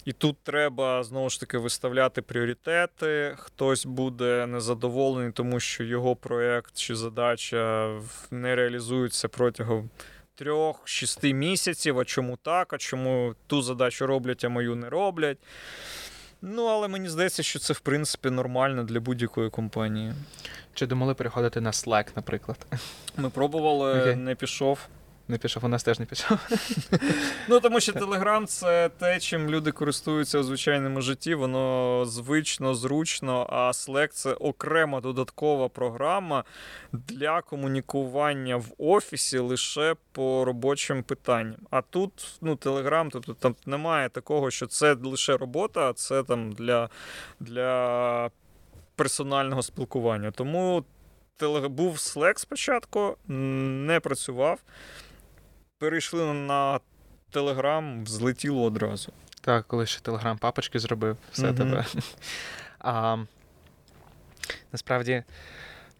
І тут треба знову ж таки виставляти пріоритети. Хтось буде незадоволений, тому що його проєкт чи задача не реалізується протягом трьох-шести місяців. А чому так? А чому ту задачу роблять, а мою не роблять? Ну, але мені здається, що це в принципі нормально для будь-якої компанії. Чи думали переходити на Slack, наприклад? Ми пробували, okay. не пішов. Не пішов, у нас теж не пішов. [laughs] Ну тому що Telegram це те, чим люди користуються у звичайному житті. Воно звично, зручно, а Slack це окрема додаткова програма для комунікування в офісі лише по робочим питанням. А тут ну, Telegram, тобто там немає такого, що це лише робота, а це там для, для персонального спілкування. Тому був Slack спочатку, не працював перейшли на Телеграм, злетіло одразу. Так, коли ще Телеграм папочки зробив, все mm тебе. [laughs] А, Насправді.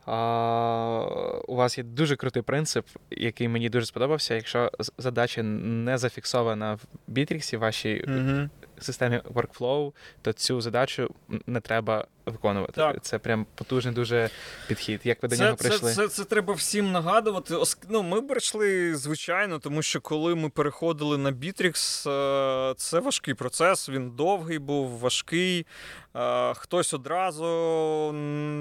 А, У вас є дуже крутий принцип, який мені дуже сподобався. Якщо задача не зафіксована в Бітріксі, вашій mm-hmm. системі workflow, то цю задачу не треба виконувати. Так. Це прям потужний дуже підхід. Як ви до нього прийшли? Це, це, це треба всім нагадувати. Ну, ми прийшли, звичайно, тому що коли ми переходили на Bittrex, е, це важкий процес, він довгий був, важкий. Е, Хтось одразу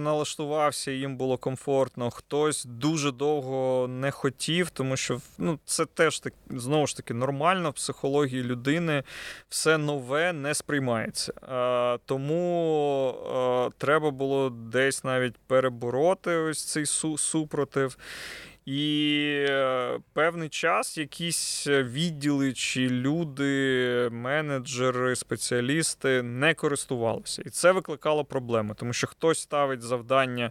налаштувався, їм було комфортно, хтось дуже довго не хотів, тому що ну, це теж так, знову ж таки нормально в психології людини. Все нове не сприймається. Е, Тому треба було десь навіть перебороти ось цей супротив. І е, певний час якісь відділи чи люди, менеджери, спеціалісти не користувалися. І це викликало проблеми, тому що хтось ставить завдання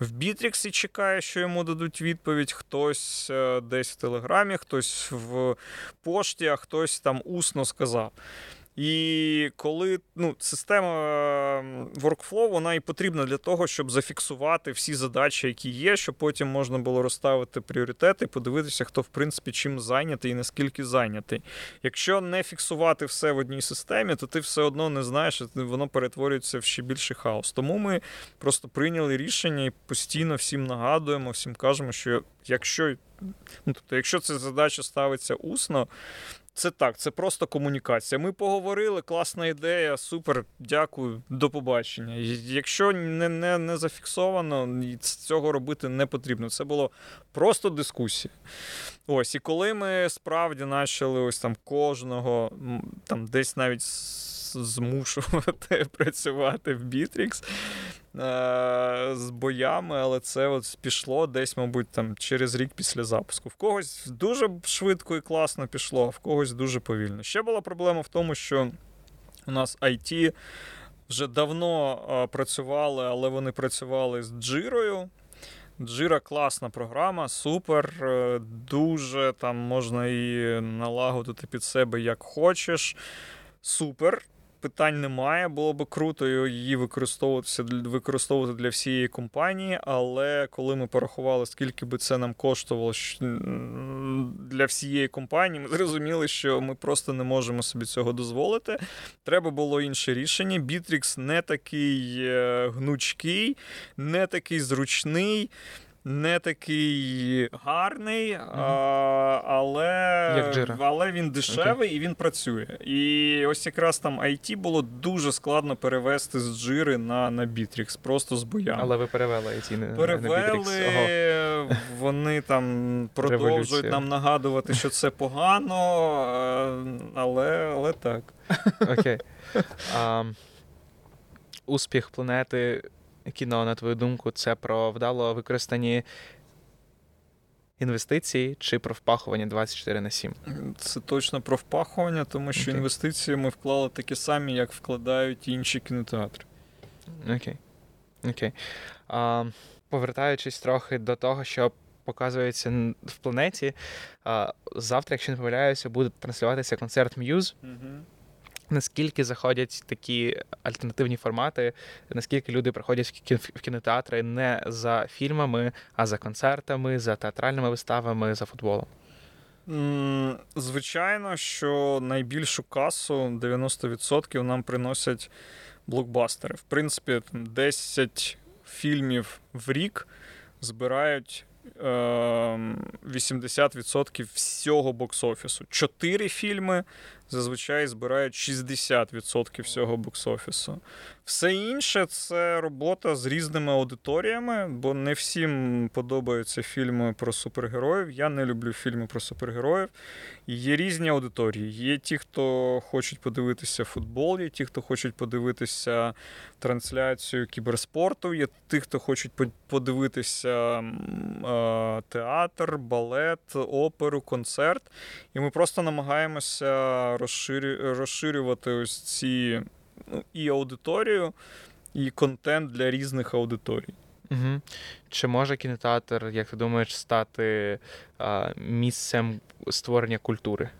в Bittrex і чекає, що йому дадуть відповідь, хтось е, десь в Телеграмі, хтось в пошті, а хтось там усно сказав. І коли ну, система ем, workflow, вона і потрібна для того, щоб зафіксувати всі задачі, які є, щоб потім можна було розставити пріоритети подивитися, хто в принципі чим зайнятий і наскільки зайнятий. Якщо не фіксувати все в одній системі, то ти все одно не знаєш, воно перетворюється в ще більший хаос. Тому ми просто прийняли рішення і постійно всім нагадуємо, всім кажемо, що якщо, ну, тобто, якщо ця задача ставиться усно. Це так, це просто комунікація. Ми поговорили, класна ідея, супер, дякую, до побачення. Якщо не, не, не зафіксовано, цього робити не потрібно. Це було просто дискусія. Ось, і коли ми справді почали ось там кожного, там десь навіть змушувати [laughs] працювати в е, з боями, але це от пішло десь, мабуть, там через рік після запуску. В когось дуже швидко і класно пішло, а в когось дуже повільно. Ще була проблема в тому, що у нас IT вже давно е, працювали, але вони працювали з Джирою. Джира класна програма, супер. е, Дуже там можна її налагодити під себе як хочеш. Супер. Питань немає, було би круто її використовуватися використовувати для всієї компанії, але коли ми порахували, скільки би це нам коштувало для всієї компанії, ми зрозуміли, що ми просто не можемо собі цього дозволити. Треба було інше рішення. Bittrex не такий е, гнучкий, не такий зручний. Не такий гарний, а, але, але він дешевий і він працює. І ось якраз там IT було дуже складно перевести з Jira на, на Bittrex, просто з боями. Але ви перевели IT на, на Перевели, Bittrex. Ого. вони там [laughs] продовжують Революція. нам нагадувати, що це погано, але, але так. Окей. [laughs] А, успіх планети кіно, на твою думку, це про вдало використані інвестиції чи про впахування 24 на 7? Це точно про впахування, тому що Окей. інвестиції ми вклали такі самі, як вкладають інші кінотеатри. Окей. Окей. А, повертаючись трохи до того, що показується в планеті, а, завтра, якщо не помиляюся, буде транслюватися концерт М'юз. Наскільки заходять такі альтернативні формати, наскільки люди приходять в кінотеатри не за фільмами, а за концертами, за театральними виставами, за футболом? Звичайно, що найбільшу касу 90% нам приносять блокбастери. В принципі, там 10 фільмів в рік збирають ем, 80% всього бокс-офісу. Чотири фільми зазвичай збирають 60% всього бокс-офісу. Все інше це робота з різними аудиторіями, бо не всім подобаються фільми про супергероїв. Я не люблю фільми про супергероїв. Є різні аудиторії. Є ті, хто хочуть подивитися футбол, є ті, хто хочуть подивитися трансляцію кіберспорту, є ті, хто хочуть по- подивитися театр, балет, оперу, концерт. І ми просто намагаємося розширювати ось ці і аудиторію, і контент для різних аудиторій. Угу. Чи може кінотеатр, як ти думаєш, стати а, місцем створення культури?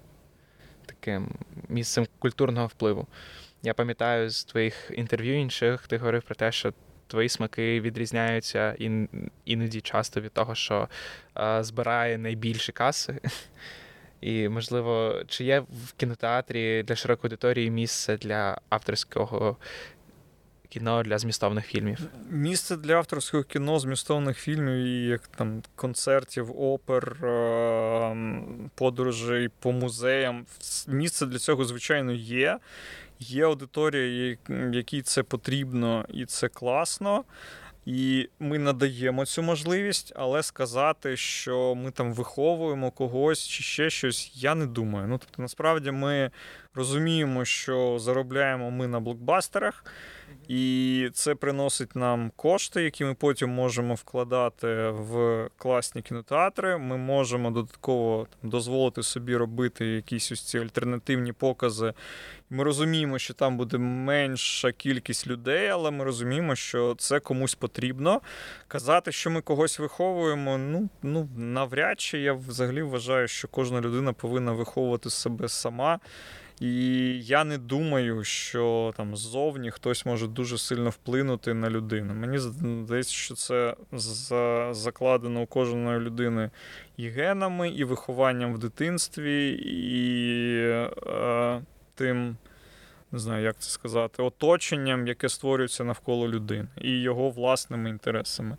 Таким місцем культурного впливу? Я пам'ятаю з твоїх інтерв'ю інших, ти говорив про те, що твої смаки відрізняються ін, іноді часто від того, що а, збирає найбільші каси. І, можливо, чи є в кінотеатрі для широкої аудиторії місце для авторського кіно для змістовних фільмів? Місце для авторського кіно, змістовних фільмів, і як там концертів, опер, е, подорожей по музеям. Місце для цього, звичайно, є. Є аудиторія, якій це потрібно, і це класно. І ми надаємо цю можливість, але сказати, що ми там виховуємо когось чи ще щось, я не думаю. Ну тобто, насправді ми розуміємо, що заробляємо ми на блокбастерах. І це приносить нам кошти, які ми потім можемо вкладати в класні кінотеатри. Ми можемо додатково там, дозволити собі робити якісь ось ці альтернативні покази. Ми розуміємо, що там буде менша кількість людей, але ми розуміємо, що це комусь потрібно. Казати, що ми когось виховуємо, ну ну навряд чи я взагалі вважаю, що кожна людина повинна виховувати себе сама. І я не думаю, що там ззовні хтось може дуже сильно вплинути на людину. Мені здається, що це закладено у кожної людини і генами, і вихованням в дитинстві, і е, тим, не знаю, як це сказати, оточенням, яке створюється навколо людини, і його власними інтересами.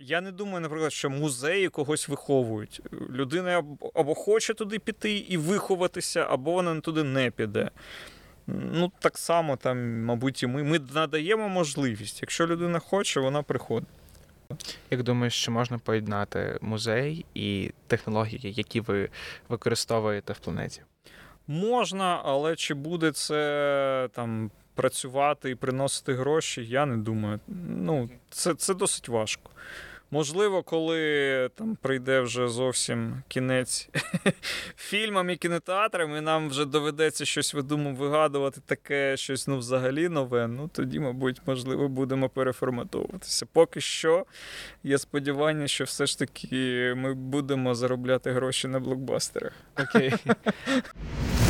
Я не думаю, наприклад, що музеї когось виховують. Людина або хоче туди піти і виховатися, або вона туди не піде. Ну, так само, там, мабуть, і ми. Ми надаємо можливість. Якщо людина хоче, вона приходить. Як думаєш, що можна поєднати музей і технології, які ви використовуєте в планеті? Можна, але чи буде це там працювати і приносити гроші, я не думаю. Ну, Це це досить важко. Можливо, коли там прийде вже зовсім кінець [laughs] фільмам і кінотеатрам, і нам вже доведеться щось видумати, вигадувати таке щось ну, взагалі нове, ну тоді, мабуть, можливо, будемо переформатовуватися. Поки що є сподівання, що все ж таки ми будемо заробляти гроші на блокбастерах. Окей. [laughs]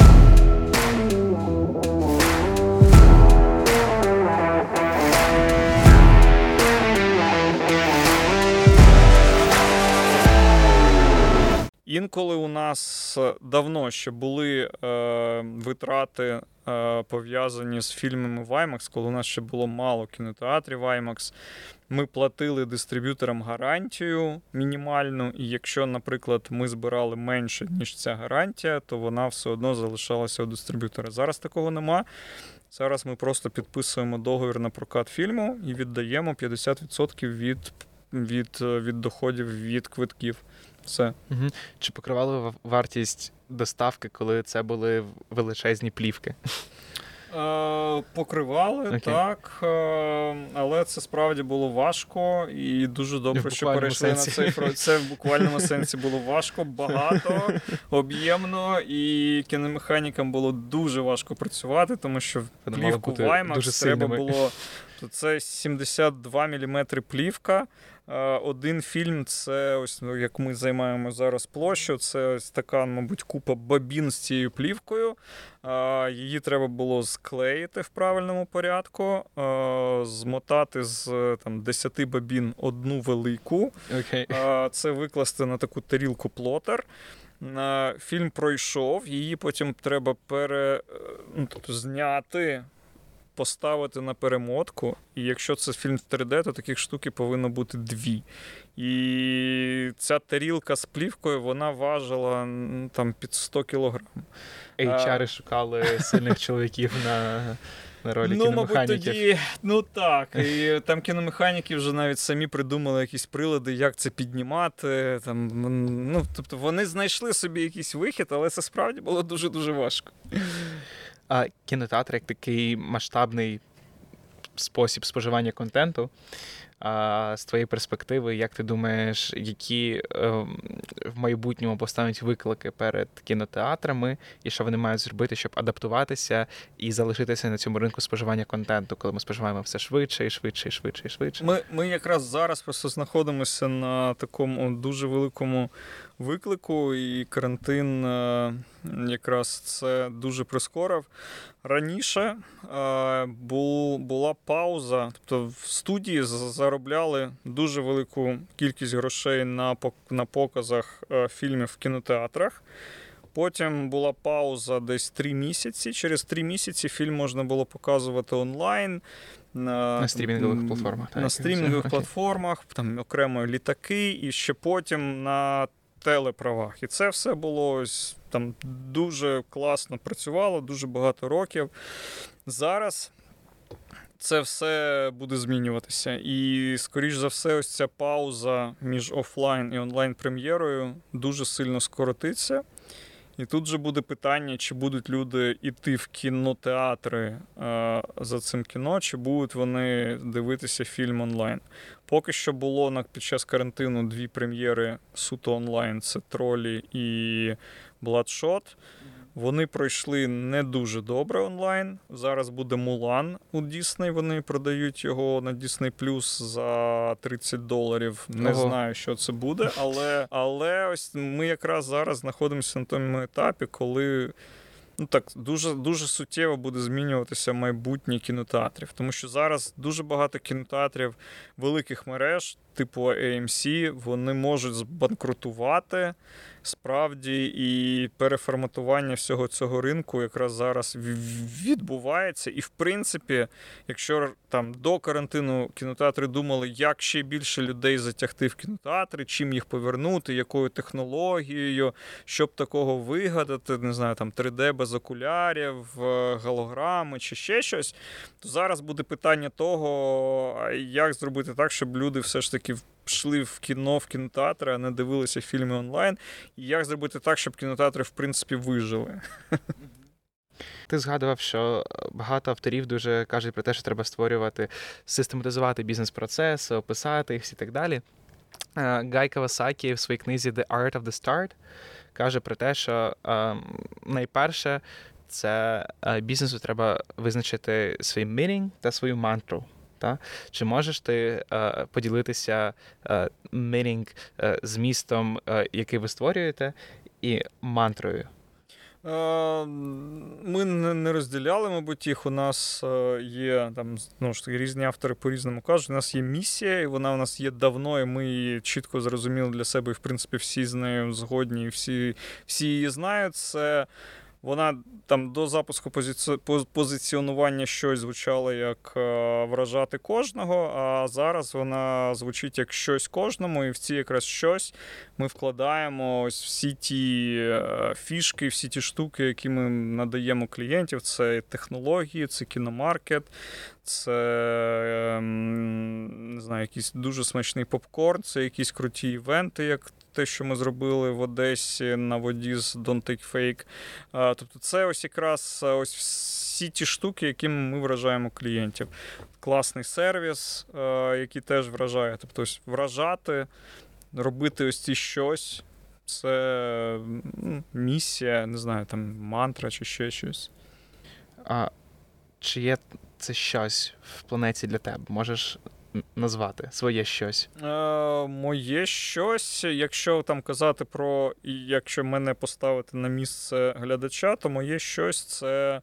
Інколи у нас давно ще були е, витрати е, пов'язані з фільмами в IMAX, коли у нас ще було мало кінотеатрів IMAX. Ми платили дистриб'юторам гарантію мінімальну, і якщо, наприклад, ми збирали менше, ніж ця гарантія, то вона все одно залишалася у дистриб'ютора. Зараз такого нема. Зараз ми просто підписуємо договір на прокат фільму і віддаємо 50% від, від, від доходів від квитків. Все. Угу. Чи покривали вартість доставки, коли це були величезні плівки? Е, покривали, okay. так. Е, але це справді було важко і дуже добре, що перейшли сенсі. на цей фронт. Це в буквальному [laughs] сенсі було важко, багато, об'ємно, і кіномеханікам було дуже важко працювати, тому що плівку Ваймакс треба було. Це 72 мм плівка. Один фільм це ось ну, як ми займаємо зараз площу. Це ось така, мабуть, купа бабін з цією плівкою. Її треба було склеїти в правильному порядку, змотати з там 10 бабін одну велику. Okay. Це викласти на таку тарілку плотер. Фільм пройшов, її потім треба пере... ну, тобто, зняти поставити на перемотку, і якщо це фільм в 3D, то таких штуки повинно бути дві. І ця тарілка з плівкою вона важила там під 100 кілограм. HR шукали сильних чоловіків на. На ролі ну, мабуть, тоді, ну так. І там кіномеханіки вже навіть самі придумали якісь прилади, як це піднімати. Там, ну, Тобто вони знайшли собі якийсь вихід, але це справді було дуже-дуже важко. А кінотеатр як такий масштабний спосіб споживання контенту. А з твоєї перспективи, як ти думаєш, які е, в майбутньому поставлять виклики перед кінотеатрами, і що вони мають зробити, щоб адаптуватися і залишитися на цьому ринку споживання контенту, коли ми споживаємо все швидше і швидше, і швидше і швидше? Ми ми якраз зараз просто знаходимося на такому дуже великому виклику, і карантин е, якраз це дуже прискорив. Раніше е, була пауза, тобто в студії заробляли дуже велику кількість грошей на показах е, фільмів в кінотеатрах. Потім була пауза десь три місяці. Через три місяці фільм можна було показувати онлайн. На на стрімінгових платформах. Так, на стрімінгових платформах, там окремо літаки, і ще потім на телеправах. І це все було ось там дуже класно працювало, дуже багато років. Зараз. Це все буде змінюватися. І, скоріш за все, ось ця пауза між офлайн і онлайн прем'єрою дуже сильно скоротиться. І тут же буде питання, чи будуть люди йти в кінотеатри е, за цим кіно, чи будуть вони дивитися фільм онлайн. Поки що було на під час карантину дві прем'єри суто онлайн: це тролі і Бладшот. Вони пройшли не дуже добре онлайн. Зараз буде Мулан у Дісней. Вони продають його на Disney Plus за 30 доларів. Не Ого. знаю, що це буде, але [laughs] але ось ми якраз зараз знаходимося на тому етапі, коли. Ну так, дуже дуже суттєво буде змінюватися майбутнє кінотеатрів, тому що зараз дуже багато кінотеатрів великих мереж, типу AMC, вони можуть збанкрутувати справді і переформатування всього цього ринку якраз зараз відбувається. І в принципі, якщо там до карантину кінотеатри думали, як ще більше людей затягти в кінотеатри, чим їх повернути, якою технологією, щоб такого вигадати, не знаю, там 3D без окулярів, е, голограми чи ще щось, то зараз буде питання того, як зробити так, щоб люди все ж таки пішли в кіно, в кінотеатри, а не дивилися фільми онлайн. І як зробити так, щоб кінотеатри, в принципі, вижили. [laughs] Ти згадував, що багато авторів дуже кажуть про те, що треба створювати, систематизувати бізнес-процес, описати їх і так далі. Е, Гай Кавасакі в своїй книзі The Art of the Start каже про те, що е, найперше це е, бізнесу треба визначити свій мірінг та свою мантру. Та? Чи можеш ти е, поділитися е, мірінг е, змістом, е, який ви створюєте, і мантрою? Е, ми не розділяли, мабуть, їх. У нас е, є там ну, різні автори по-різному кажуть. У нас є місія, і вона у нас є давно, і ми її чітко зрозуміли для себе. І в принципі всі з нею згодні, і всі, всі її знають. Це вона там до запуску позиці... позиціонування щось звучало як е, вражати кожного, а зараз вона звучить як щось кожному, і в ці якраз щось ми вкладаємо ось всі ті е, фішки, всі ті штуки, які ми надаємо клієнтів. Це технології, це кіномаркет, це ем, не знаю, якийсь дуже смачний попкорн, це якісь круті івенти, як те, що ми зробили в Одесі на воді з Don't Take Fake. Тобто, це ось якраз ось всі ті штуки, якими ми вражаємо клієнтів. Класний сервіс, який теж вражає. Тобто, ось вражати, робити ось ці щось. Це ну, місія, не знаю, там мантра чи ще щось. А чи є це щось в планеті для тебе? Можеш назвати своє щось? Е, Моє щось, якщо там казати про якщо мене поставити на місце глядача, то моє щось це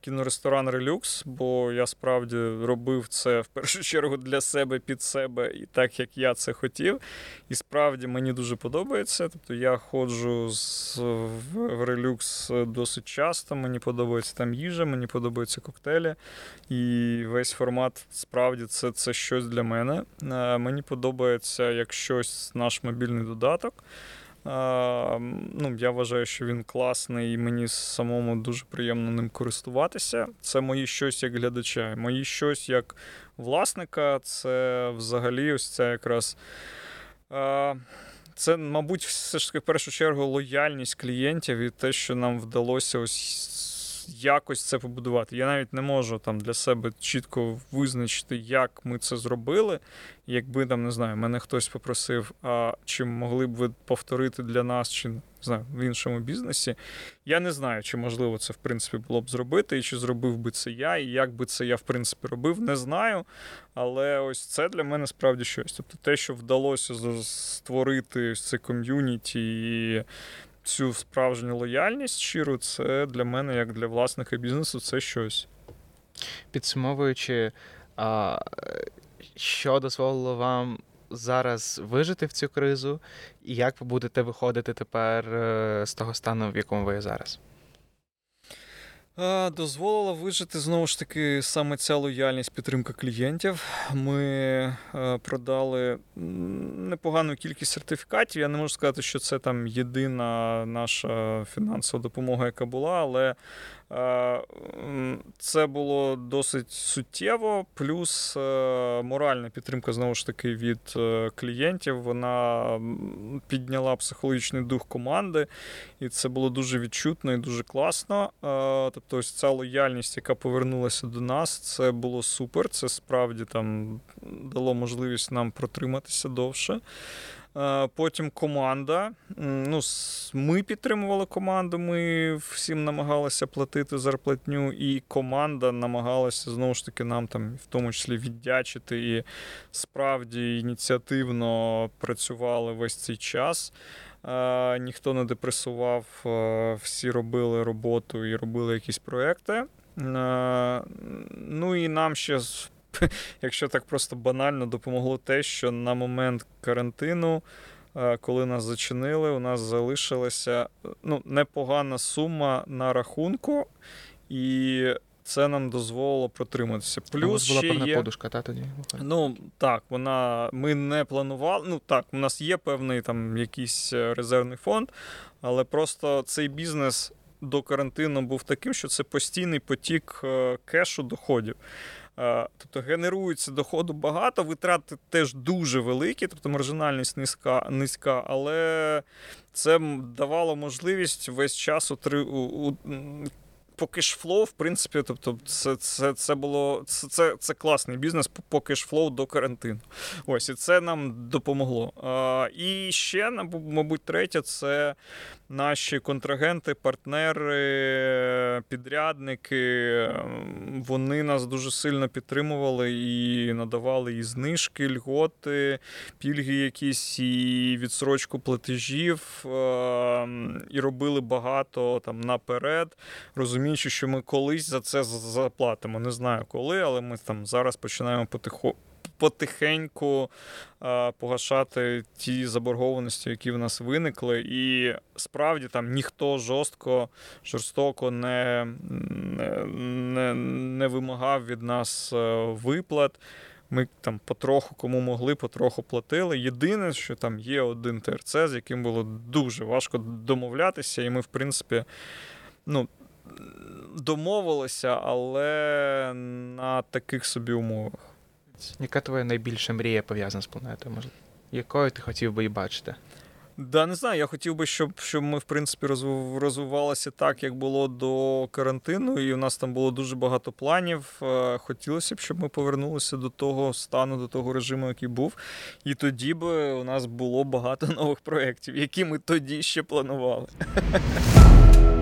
кіноресторан Релюкс, бо я справді робив це в першу чергу для себе під себе і так, як я це хотів. І справді мені дуже подобається. Тобто я ходжу з, в Релюкс досить часто. Мені подобається там їжа, мені подобаються коктейлі. І весь формат справді це, це щось для мене. Мені подобається як щось наш мобільний додаток. Ну, Я вважаю, що він класний і мені самому дуже приємно ним користуватися. Це мої щось як глядача. Мої щось як власника. Це взагалі ось це якраз. Це, мабуть, все ж таки в першу чергу лояльність клієнтів і те, що нам вдалося ось якось це побудувати. Я навіть не можу там для себе чітко визначити, як ми це зробили. Якби там не знаю, мене хтось попросив, а чи могли б ви повторити для нас, чи не знаю, в іншому бізнесі. Я не знаю, чи можливо це в принципі було б зробити, і чи зробив би це я, і як би це я в принципі робив, не знаю. Але ось це для мене справді щось. Тобто те, що вдалося створити ось це ком'юніті цю справжню лояльність щиру, це для мене, як для власника бізнесу, це щось. Підсумовуючи, що дозволило вам зараз вижити в цю кризу, і як ви будете виходити тепер е, з того стану, в якому ви є зараз? Дозволила вижити знову ж таки саме ця лояльність підтримка клієнтів. Ми е, продали непогану кількість сертифікатів. Я не можу сказати, що це там єдина наша фінансова допомога, яка була, але це було досить суттєво. Плюс е, моральна підтримка знову ж таки від е, клієнтів. Вона підняла психологічний дух команди, і це було дуже відчутно і дуже класно. Е, Тобто, ось ця лояльність, яка повернулася до нас, це було супер. Це справді там дало можливість нам протриматися довше. Е, Потім команда. Ну, ми підтримували команду, ми всім намагалися платити зарплатню, і команда намагалася знову ж таки нам там, в тому числі, віддячити і справді ініціативно працювали весь цей час. Е, ніхто не депресував, е, всі робили роботу і робили якісь проекти. Ну і нам ще, [laughs] якщо так просто банально, допомогло те, що на момент карантину, е, коли нас зачинили, у нас залишилася е, ну, непогана сума на рахунку, і це нам дозволило протриматися. У вас Плюс була певна є... подушка, та тоді? Ну так, вона ми не планували. Ну так, у нас є певний там якийсь е, резервний фонд, але просто цей бізнес до карантину був таким, що це постійний потік кешу доходів. Е, Тобто генерується доходу багато, витрати теж дуже великі, тобто маржинальність низька, низька, але це давало можливість весь час утри... по кешфлоу, в принципі, тобто, це, це, це було це, це, це класний бізнес по- кешфлоу до карантину. Ось і це нам допомогло. А, і ще, мабуть, третє, це наші контрагенти, партнери, підрядники. Ем, Вони нас дуже сильно підтримували і надавали і знижки, льготи, пільги якісь, і відсрочку платежів, ем, і робили багато там наперед, розуміючи, що ми колись за це заплатимо. Не знаю коли, але ми там зараз починаємо потихо. Потихеньку е, погашати ті заборгованості, які в нас виникли, і справді там ніхто жорстко, жорстоко не, не, не, не вимагав від нас е, виплат. Ми там потроху, кому могли, потроху платили. Єдине, що там є один ТРЦ, з яким було дуже важко домовлятися, і ми, в принципі, ну, домовилися, але на таких собі умовах. Яка твоя найбільша мрія пов'язана з планетою? Можливо? Якою ти хотів би її бачити? Да, не знаю. Я хотів би, щоб, щоб ми, в принципі, розвивалися так, як було до карантину, і у нас там було дуже багато планів. Е, Хотілося б, щоб ми повернулися до того стану, до того режиму, який був. І тоді би у нас було багато [laughs] нових проєктів, які ми тоді ще планували. [laughs]